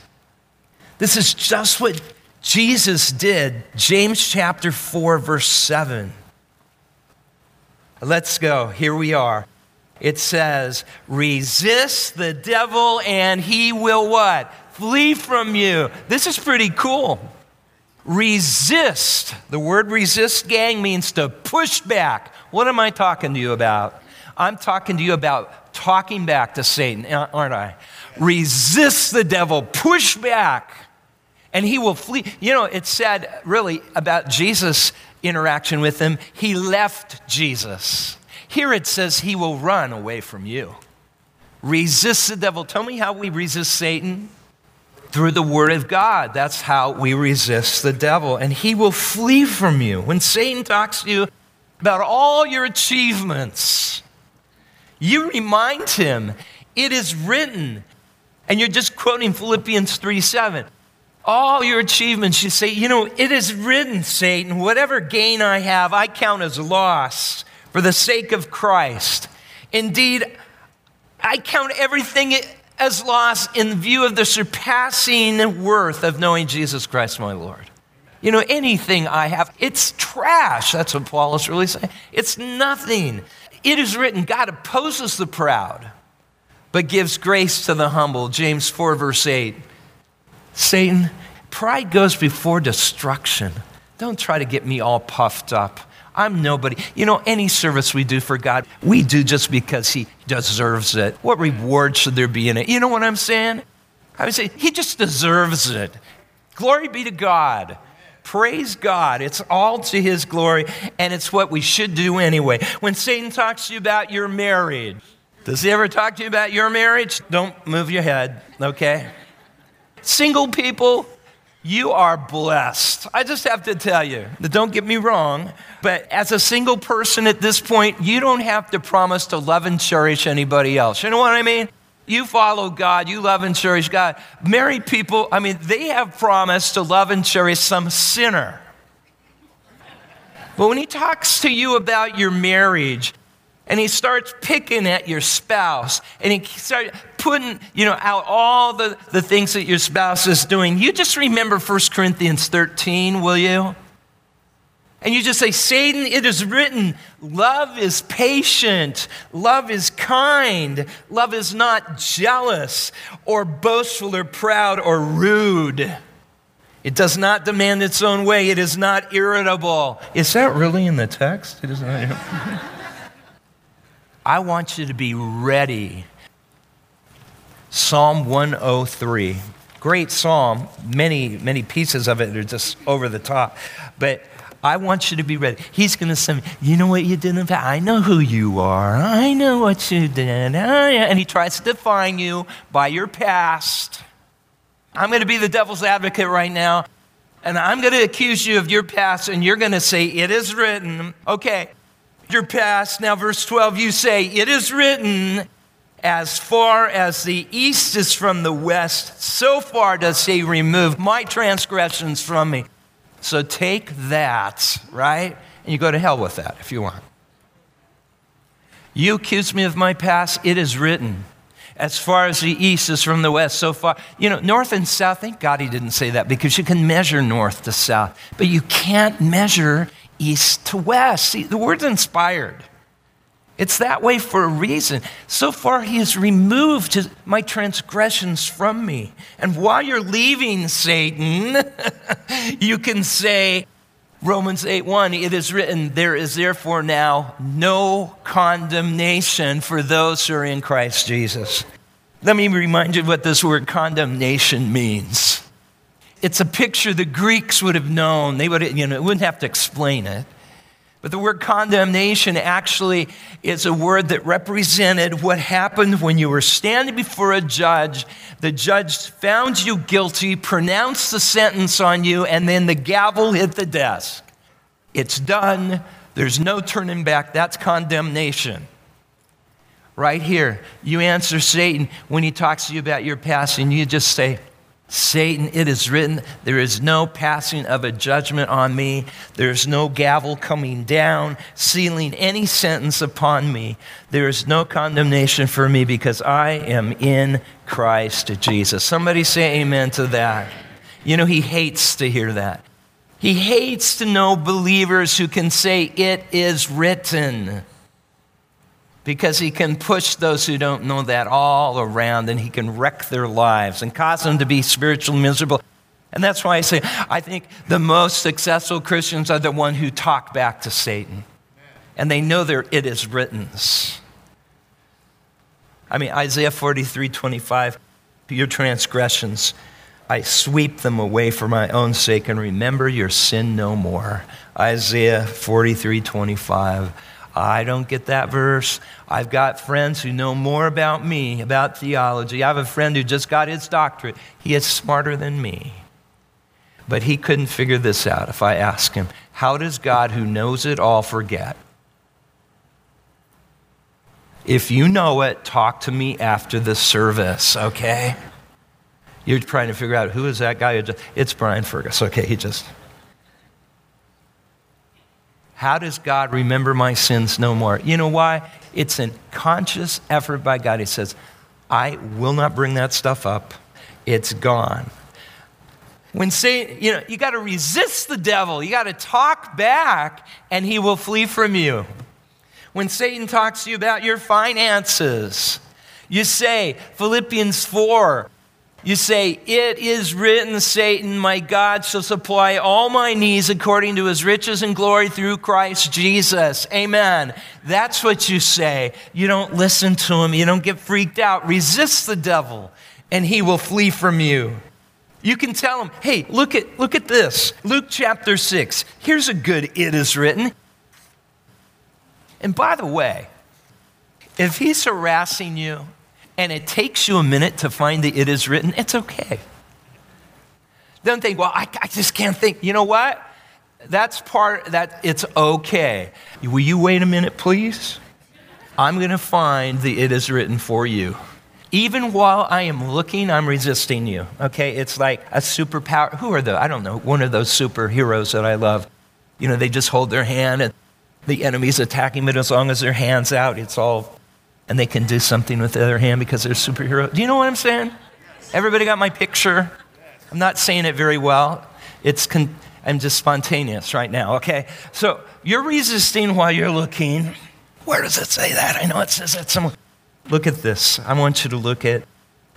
This is just what Jesus did. James chapter 4, verse 7. Let's go. Here we are it says, resist the devil and he will what? Flee from you. This is pretty cool. Resist. The word resist, gang, means to push back. What am I talking to you about? I'm talking to you about talking back to Satan, aren't I? Resist the devil, push back, and he will flee. You know, it said really about Jesus' interaction with him, he left Jesus. Here it says he will run away from you. Resist the devil. Tell me how we resist Satan. Through the word of God. That's how we resist the devil. And he will flee from you. When Satan talks to you about all your achievements, you remind him, it is written. And you're just quoting Philippians 3 7 all your achievements, you say, you know, it is written, Satan, whatever gain I have, I count as loss for the sake of Christ. Indeed, I count everything as loss in view of the surpassing worth of knowing Jesus Christ, my Lord. You know, anything I have, it's trash. That's what Paul is really saying. It's nothing. It is written, God opposes the proud, but gives grace to the humble. James 4, verse 8. Satan, pride goes before destruction. Don't try to get me all puffed up. I'm nobody. You know, any service we do for God, we do just because He deserves it. What reward should there be in it? You know what I'm saying? I would say He just deserves it. Glory be to God. Praise God. It's all to His glory, and it's what we should do anyway. When Satan talks to you about your marriage, does he ever talk to you about your marriage? Don't move your head, okay? Single people, you are blessed. I just have to tell you, don't get me wrong, but as a single person at this point, you don't have to promise to love and cherish anybody else. You know what I mean? You follow God, you love and cherish God. Married people, I mean, they have promised to love and cherish some sinner. But when he talks to you about your marriage, and he starts picking at your spouse and he starts putting you know out all the, the things that your spouse is doing. You just remember 1 corinthians 13 will you? And you just say satan it is written love is patient love is kind love is not jealous or boastful or proud or rude. It does not demand its own way. It is not irritable. Is that really in the text? It is not. I want you to be ready. Psalm 103. Great psalm. Many, many pieces of it are just over the top. But I want you to be ready. He's going to say, You know what you did in past? I know who you are. I know what you did. And he tries to define you by your past. I'm going to be the devil's advocate right now. And I'm going to accuse you of your past, and you're going to say, It is written. Okay, your past. Now, verse 12, you say, It is written, as far as the east is from the west, so far does he remove my transgressions from me. So take that, right? And you go to hell with that if you want. You accuse me of my past, it is written. As far as the east is from the west, so far. You know, north and south, thank God he didn't say that because you can measure north to south, but you can't measure east to west. See, the word's inspired. It's that way for a reason. So far, he has removed his, my transgressions from me. And while you're leaving Satan, you can say, Romans 8 1, it is written, There is therefore now no condemnation for those who are in Christ Jesus. Let me remind you what this word condemnation means. It's a picture the Greeks would have known. They would, you know, wouldn't have to explain it. But the word condemnation actually is a word that represented what happened when you were standing before a judge. The judge found you guilty, pronounced the sentence on you, and then the gavel hit the desk. It's done. There's no turning back. That's condemnation. Right here, you answer Satan when he talks to you about your past, and you just say, Satan, it is written, there is no passing of a judgment on me. There is no gavel coming down, sealing any sentence upon me. There is no condemnation for me because I am in Christ Jesus. Somebody say amen to that. You know, he hates to hear that. He hates to know believers who can say, It is written because he can push those who don't know that all around and he can wreck their lives and cause them to be spiritually miserable. And that's why I say I think the most successful Christians are the one who talk back to Satan. And they know there it is written. I mean Isaiah 43, 25, your transgressions, I sweep them away for my own sake and remember your sin no more. Isaiah 43, 25. I don't get that verse. I've got friends who know more about me, about theology. I have a friend who just got his doctorate. He is smarter than me. But he couldn't figure this out if I ask him, How does God, who knows it all, forget? If you know it, talk to me after the service, okay? You're trying to figure out who is that guy? It's Brian Fergus. Okay, he just. How does God remember my sins no more? You know why? It's a conscious effort by God. He says, I will not bring that stuff up. It's gone. When Satan, you know, you got to resist the devil. You got to talk back and he will flee from you. When Satan talks to you about your finances, you say, Philippians 4, you say, It is written, Satan, my God shall supply all my needs according to his riches and glory through Christ Jesus. Amen. That's what you say. You don't listen to him, you don't get freaked out. Resist the devil, and he will flee from you. You can tell him, hey, look at, look at this. Luke chapter 6. Here's a good it is written. And by the way, if he's harassing you, and it takes you a minute to find the it is written, it's okay. Don't think, well, I, I just can't think. You know what? That's part that it's okay. Will you wait a minute, please? I'm going to find the it is written for you. Even while I am looking, I'm resisting you. Okay? It's like a superpower. Who are the, I don't know, one of those superheroes that I love. You know, they just hold their hand and the enemy's attacking, but as long as their hand's out, it's all and they can do something with the other hand because they're superheroes. Do you know what I'm saying? Everybody got my picture? I'm not saying it very well. It's con- I'm just spontaneous right now, okay? So you're resisting while you're looking. Where does it say that? I know it says that somewhere. Look at this. I want you to look at,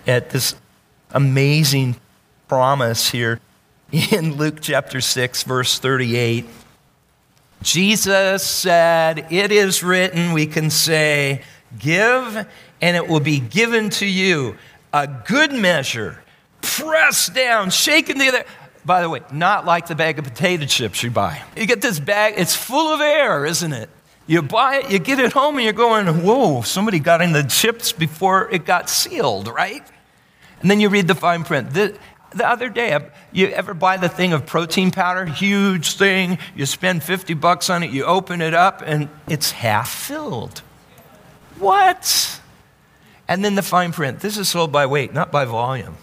at this amazing promise here in Luke chapter 6, verse 38. Jesus said, It is written, we can say, Give, and it will be given to you. A good measure, pressed down, shaken together. By the way, not like the bag of potato chips you buy. You get this bag, it's full of air, isn't it? You buy it, you get it home, and you're going, whoa, somebody got in the chips before it got sealed, right? And then you read the fine print. The, the other day, you ever buy the thing of protein powder? Huge thing. You spend 50 bucks on it, you open it up, and it's half filled. What? And then the fine print this is sold by weight, not by volume.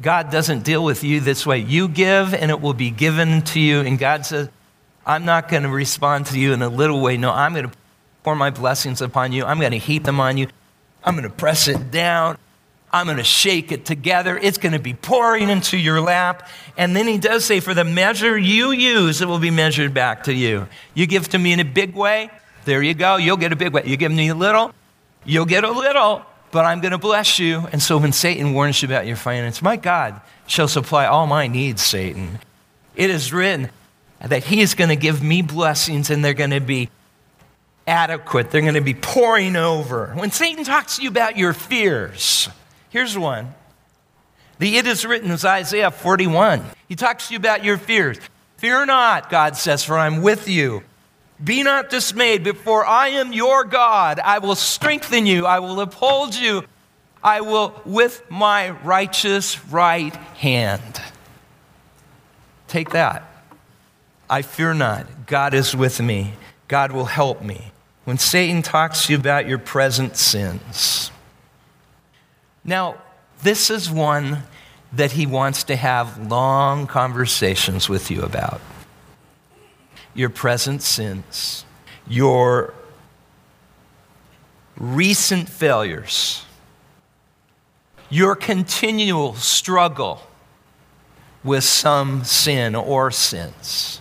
God doesn't deal with you this way. You give and it will be given to you. And God says, I'm not going to respond to you in a little way. No, I'm going to pour my blessings upon you. I'm going to heap them on you. I'm going to press it down. I'm going to shake it together. It's going to be pouring into your lap. And then he does say, For the measure you use, it will be measured back to you. You give to me in a big way, there you go. You'll get a big way. You give me a little, you'll get a little, but I'm going to bless you. And so when Satan warns you about your finances, my God shall supply all my needs, Satan. It is written that he is going to give me blessings and they're going to be adequate. They're going to be pouring over. When Satan talks to you about your fears, here's one. The it is written is Isaiah 41. He talks to you about your fears. Fear not, God says, for I'm with you. Be not dismayed, before I am your God. I will strengthen you, I will uphold you, I will with my righteous right hand. Take that. I fear not. God is with me. God will help me. When Satan talks to you about your present sins. Now, this is one that he wants to have long conversations with you about. Your present sins, your recent failures, your continual struggle with some sin or sins.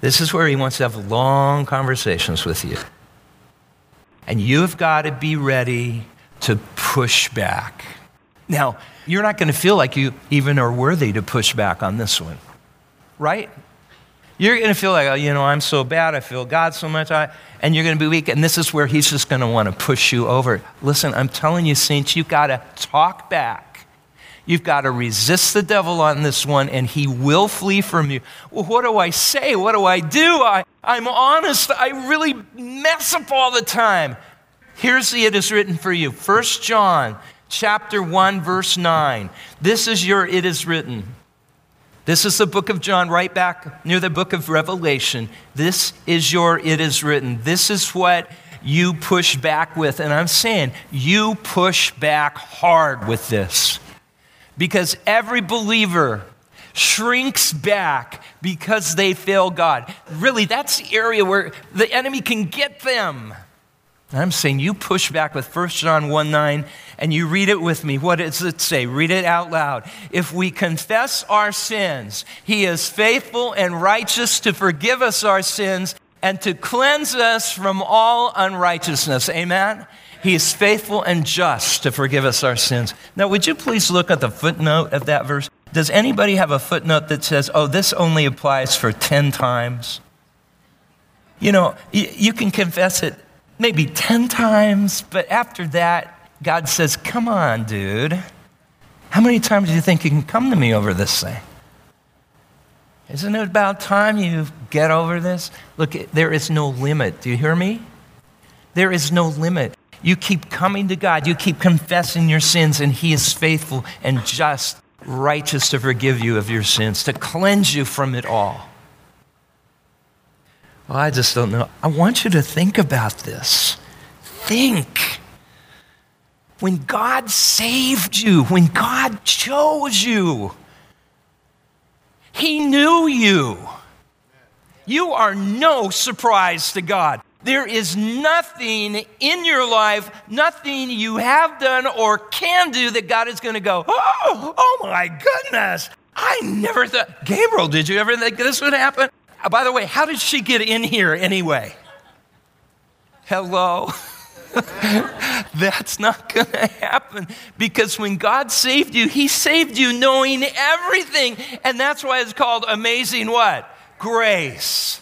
This is where he wants to have long conversations with you. And you've got to be ready to push back. Now, you're not going to feel like you even are worthy to push back on this one, right? You're going to feel like, oh, you know, I'm so bad. I feel God so much. I, and you're going to be weak. And this is where He's just going to want to push you over. Listen, I'm telling you, saints, you've got to talk back. You've got to resist the devil on this one, and he will flee from you. Well, what do I say? What do I do? I, I'm honest. I really mess up all the time. Here's the it is written for you. 1 John chapter 1 verse 9. This is your it is written. This is the book of John right back near the book of Revelation. This is your it is written. This is what you push back with and I'm saying you push back hard with this because every believer shrinks back because they fail God. Really, that's the area where the enemy can get them. I'm saying you push back with 1 John 1 9 and you read it with me. What does it say? Read it out loud. If we confess our sins, he is faithful and righteous to forgive us our sins and to cleanse us from all unrighteousness. Amen? He is faithful and just to forgive us our sins. Now, would you please look at the footnote of that verse? Does anybody have a footnote that says, oh, this only applies for 10 times? You know, you can confess it maybe 10 times, but after that, God says, come on, dude. How many times do you think you can come to me over this thing? Isn't it about time you get over this? Look, there is no limit. Do you hear me? There is no limit. You keep coming to God, you keep confessing your sins, and He is faithful and just, righteous to forgive you of your sins, to cleanse you from it all. Well, I just don't know. I want you to think about this. Think. When God saved you, when God chose you, He knew you. You are no surprise to God. There is nothing in your life, nothing you have done or can do that God is going to go, oh, oh my goodness. I never thought, Gabriel, did you ever think this would happen? Uh, by the way, how did she get in here anyway? Hello? That's not going to happen because when God saved you, He saved you knowing everything. And that's why it's called amazing what? Grace.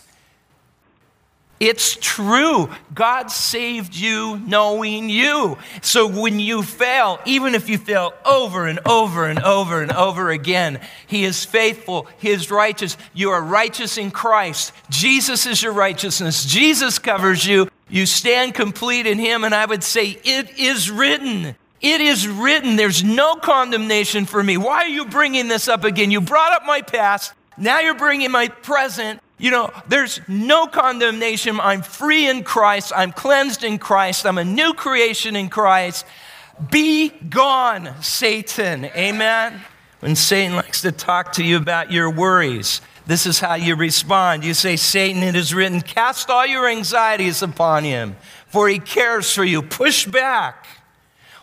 It's true. God saved you knowing you. So when you fail, even if you fail over and over and over and over again, He is faithful. He is righteous. You are righteous in Christ. Jesus is your righteousness. Jesus covers you. You stand complete in Him. And I would say, It is written. It is written. There's no condemnation for me. Why are you bringing this up again? You brought up my past. Now you're bringing my present. You know, there's no condemnation. I'm free in Christ. I'm cleansed in Christ. I'm a new creation in Christ. Be gone, Satan. Amen. When Satan likes to talk to you about your worries, this is how you respond. You say, Satan, it is written, cast all your anxieties upon him, for he cares for you. Push back.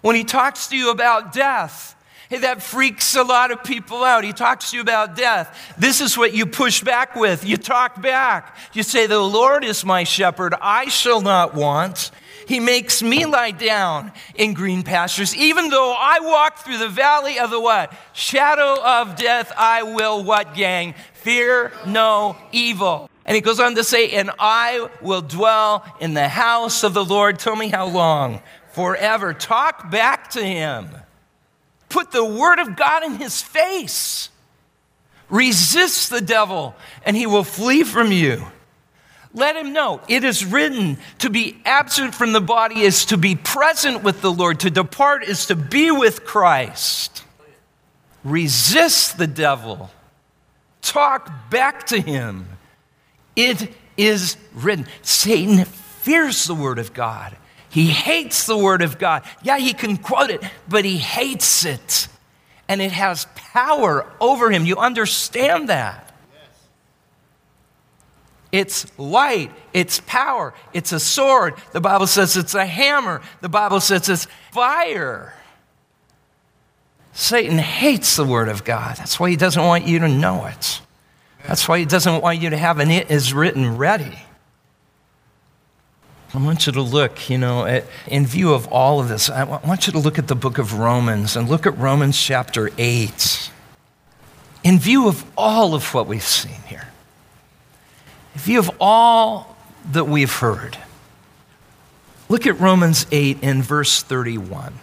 When he talks to you about death, Hey, that freaks a lot of people out. He talks to you about death. This is what you push back with. You talk back. You say, The Lord is my shepherd. I shall not want. He makes me lie down in green pastures. Even though I walk through the valley of the what? Shadow of death, I will what, gang? Fear no evil. And he goes on to say, And I will dwell in the house of the Lord. Tell me how long? Forever. Talk back to him. Put the word of God in his face. Resist the devil, and he will flee from you. Let him know it is written to be absent from the body is to be present with the Lord, to depart is to be with Christ. Resist the devil, talk back to him. It is written. Satan fears the word of God. He hates the word of God. Yeah, he can quote it, but he hates it. And it has power over him. You understand that? It's light, it's power, it's a sword. The Bible says it's a hammer, the Bible says it's fire. Satan hates the Word of God. That's why he doesn't want you to know it. That's why he doesn't want you to have an it is written ready. I want you to look, you know, at, in view of all of this, I want you to look at the book of Romans and look at Romans chapter 8. In view of all of what we've seen here, in view of all that we've heard, look at Romans 8 in verse 31.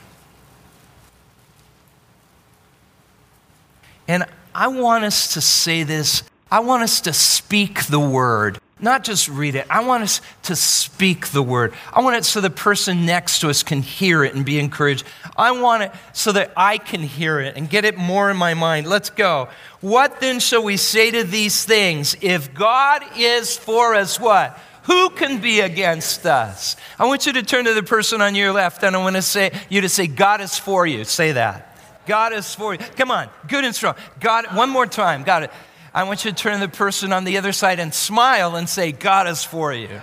And I want us to say this, I want us to speak the word not just read it. I want us to speak the word. I want it so the person next to us can hear it and be encouraged. I want it so that I can hear it and get it more in my mind. Let's go. What then shall we say to these things? If God is for us, what? Who can be against us? I want you to turn to the person on your left and I want to say you to say God is for you. Say that. God is for you. Come on, good and strong. God, one more time. Got it. I want you to turn to the person on the other side and smile and say, God is for you.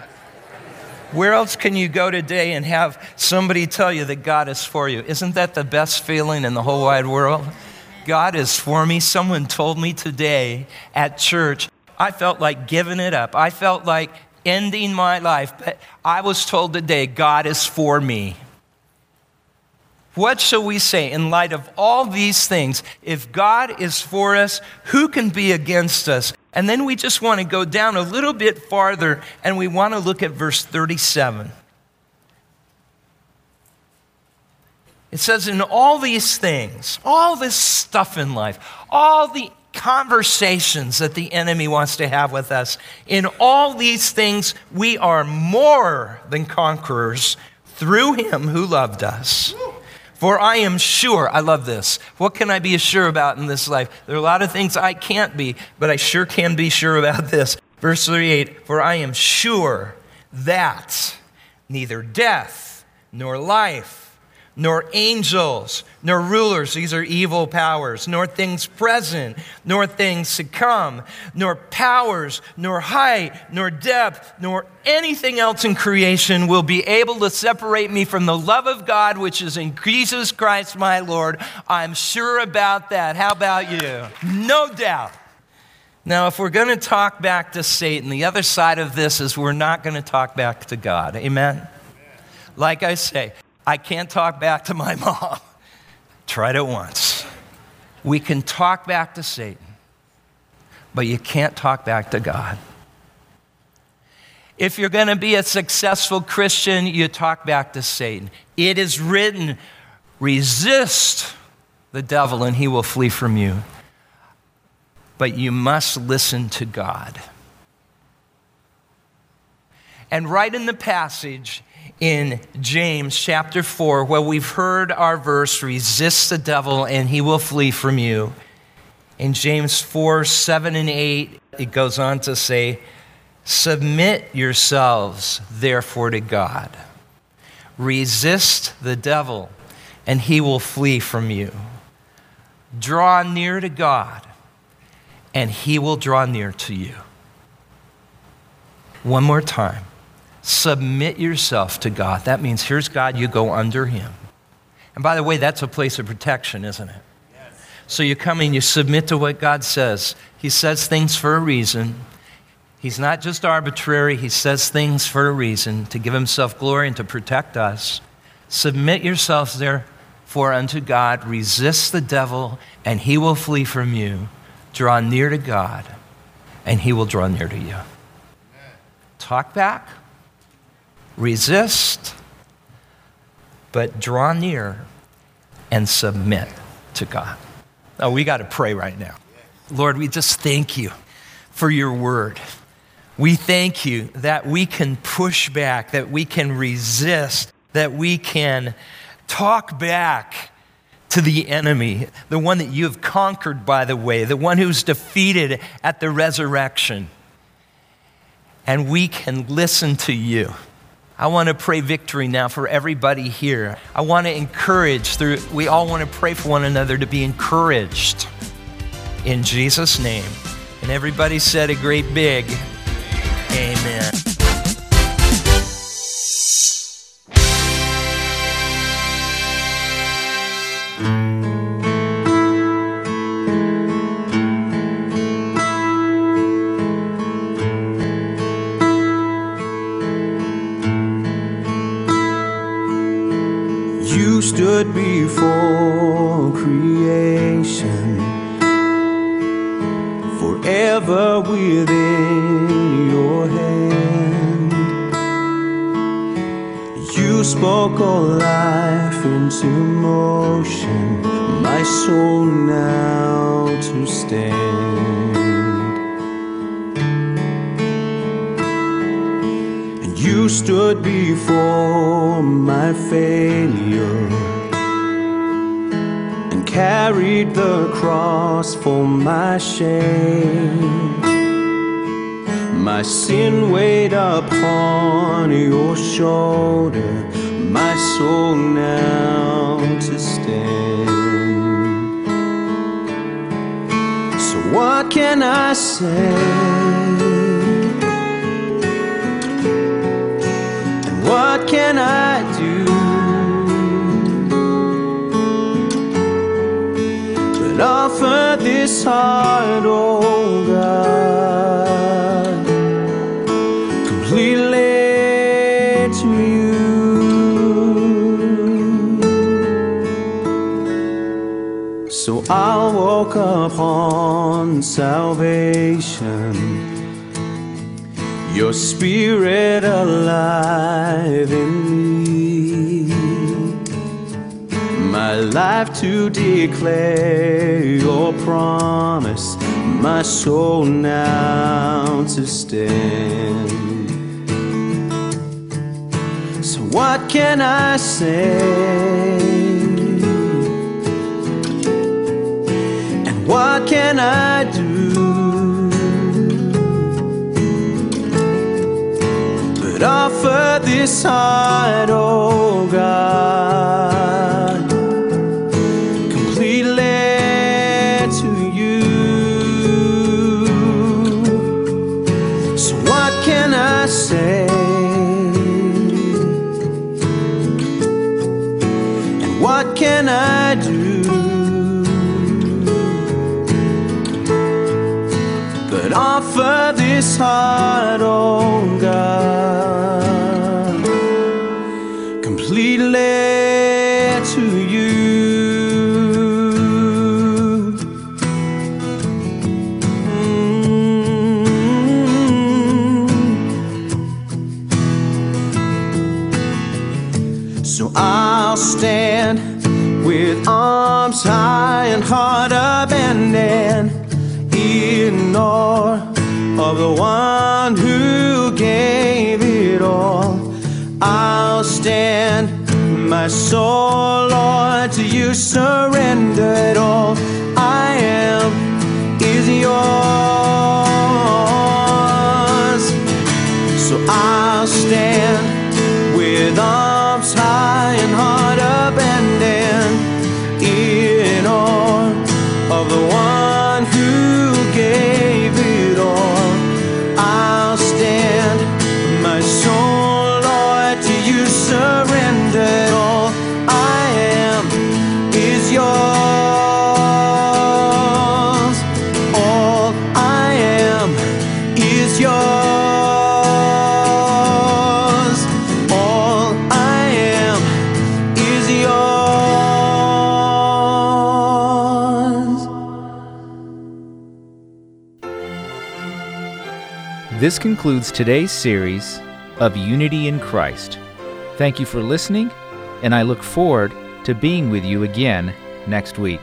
Where else can you go today and have somebody tell you that God is for you? Isn't that the best feeling in the whole wide world? God is for me. Someone told me today at church, I felt like giving it up. I felt like ending my life, but I was told today, God is for me. What shall we say in light of all these things? If God is for us, who can be against us? And then we just want to go down a little bit farther and we want to look at verse 37. It says, In all these things, all this stuff in life, all the conversations that the enemy wants to have with us, in all these things, we are more than conquerors through him who loved us. For I am sure, I love this. What can I be sure about in this life? There are a lot of things I can't be, but I sure can be sure about this. Verse 38 For I am sure that neither death nor life nor angels, nor rulers, these are evil powers, nor things present, nor things to come, nor powers, nor height, nor depth, nor anything else in creation will be able to separate me from the love of God, which is in Jesus Christ my Lord. I'm sure about that. How about you? No doubt. Now, if we're going to talk back to Satan, the other side of this is we're not going to talk back to God. Amen? Like I say, I can't talk back to my mom. Tried it once. We can talk back to Satan, but you can't talk back to God. If you're going to be a successful Christian, you talk back to Satan. It is written, resist the devil and he will flee from you. But you must listen to God. And right in the passage, in James chapter 4, where we've heard our verse, resist the devil and he will flee from you. In James 4, 7 and 8, it goes on to say, Submit yourselves, therefore, to God. Resist the devil, and he will flee from you. Draw near to God, and he will draw near to you. One more time. Submit yourself to God. That means here's God, you go under him. And by the way, that's a place of protection, isn't it? Yes. So you come and you submit to what God says. He says things for a reason. He's not just arbitrary, He says things for a reason to give Himself glory and to protect us. Submit yourselves therefore unto God, resist the devil, and he will flee from you. Draw near to God, and he will draw near to you. Talk back resist, but draw near and submit to God. Oh, we got to pray right now. Lord, we just thank you for your word. We thank you that we can push back, that we can resist, that we can talk back to the enemy, the one that you have conquered, by the way, the one who's defeated at the resurrection. And we can listen to you. I want to pray victory now for everybody here. I want to encourage through, we all want to pray for one another to be encouraged in Jesus' name. And everybody said a great big amen. Say? And what can I do? but offer this heart, oh God, my soul, Lord, to you surrendered all. This concludes today's series of Unity in Christ. Thank you for listening, and I look forward to being with you again next week.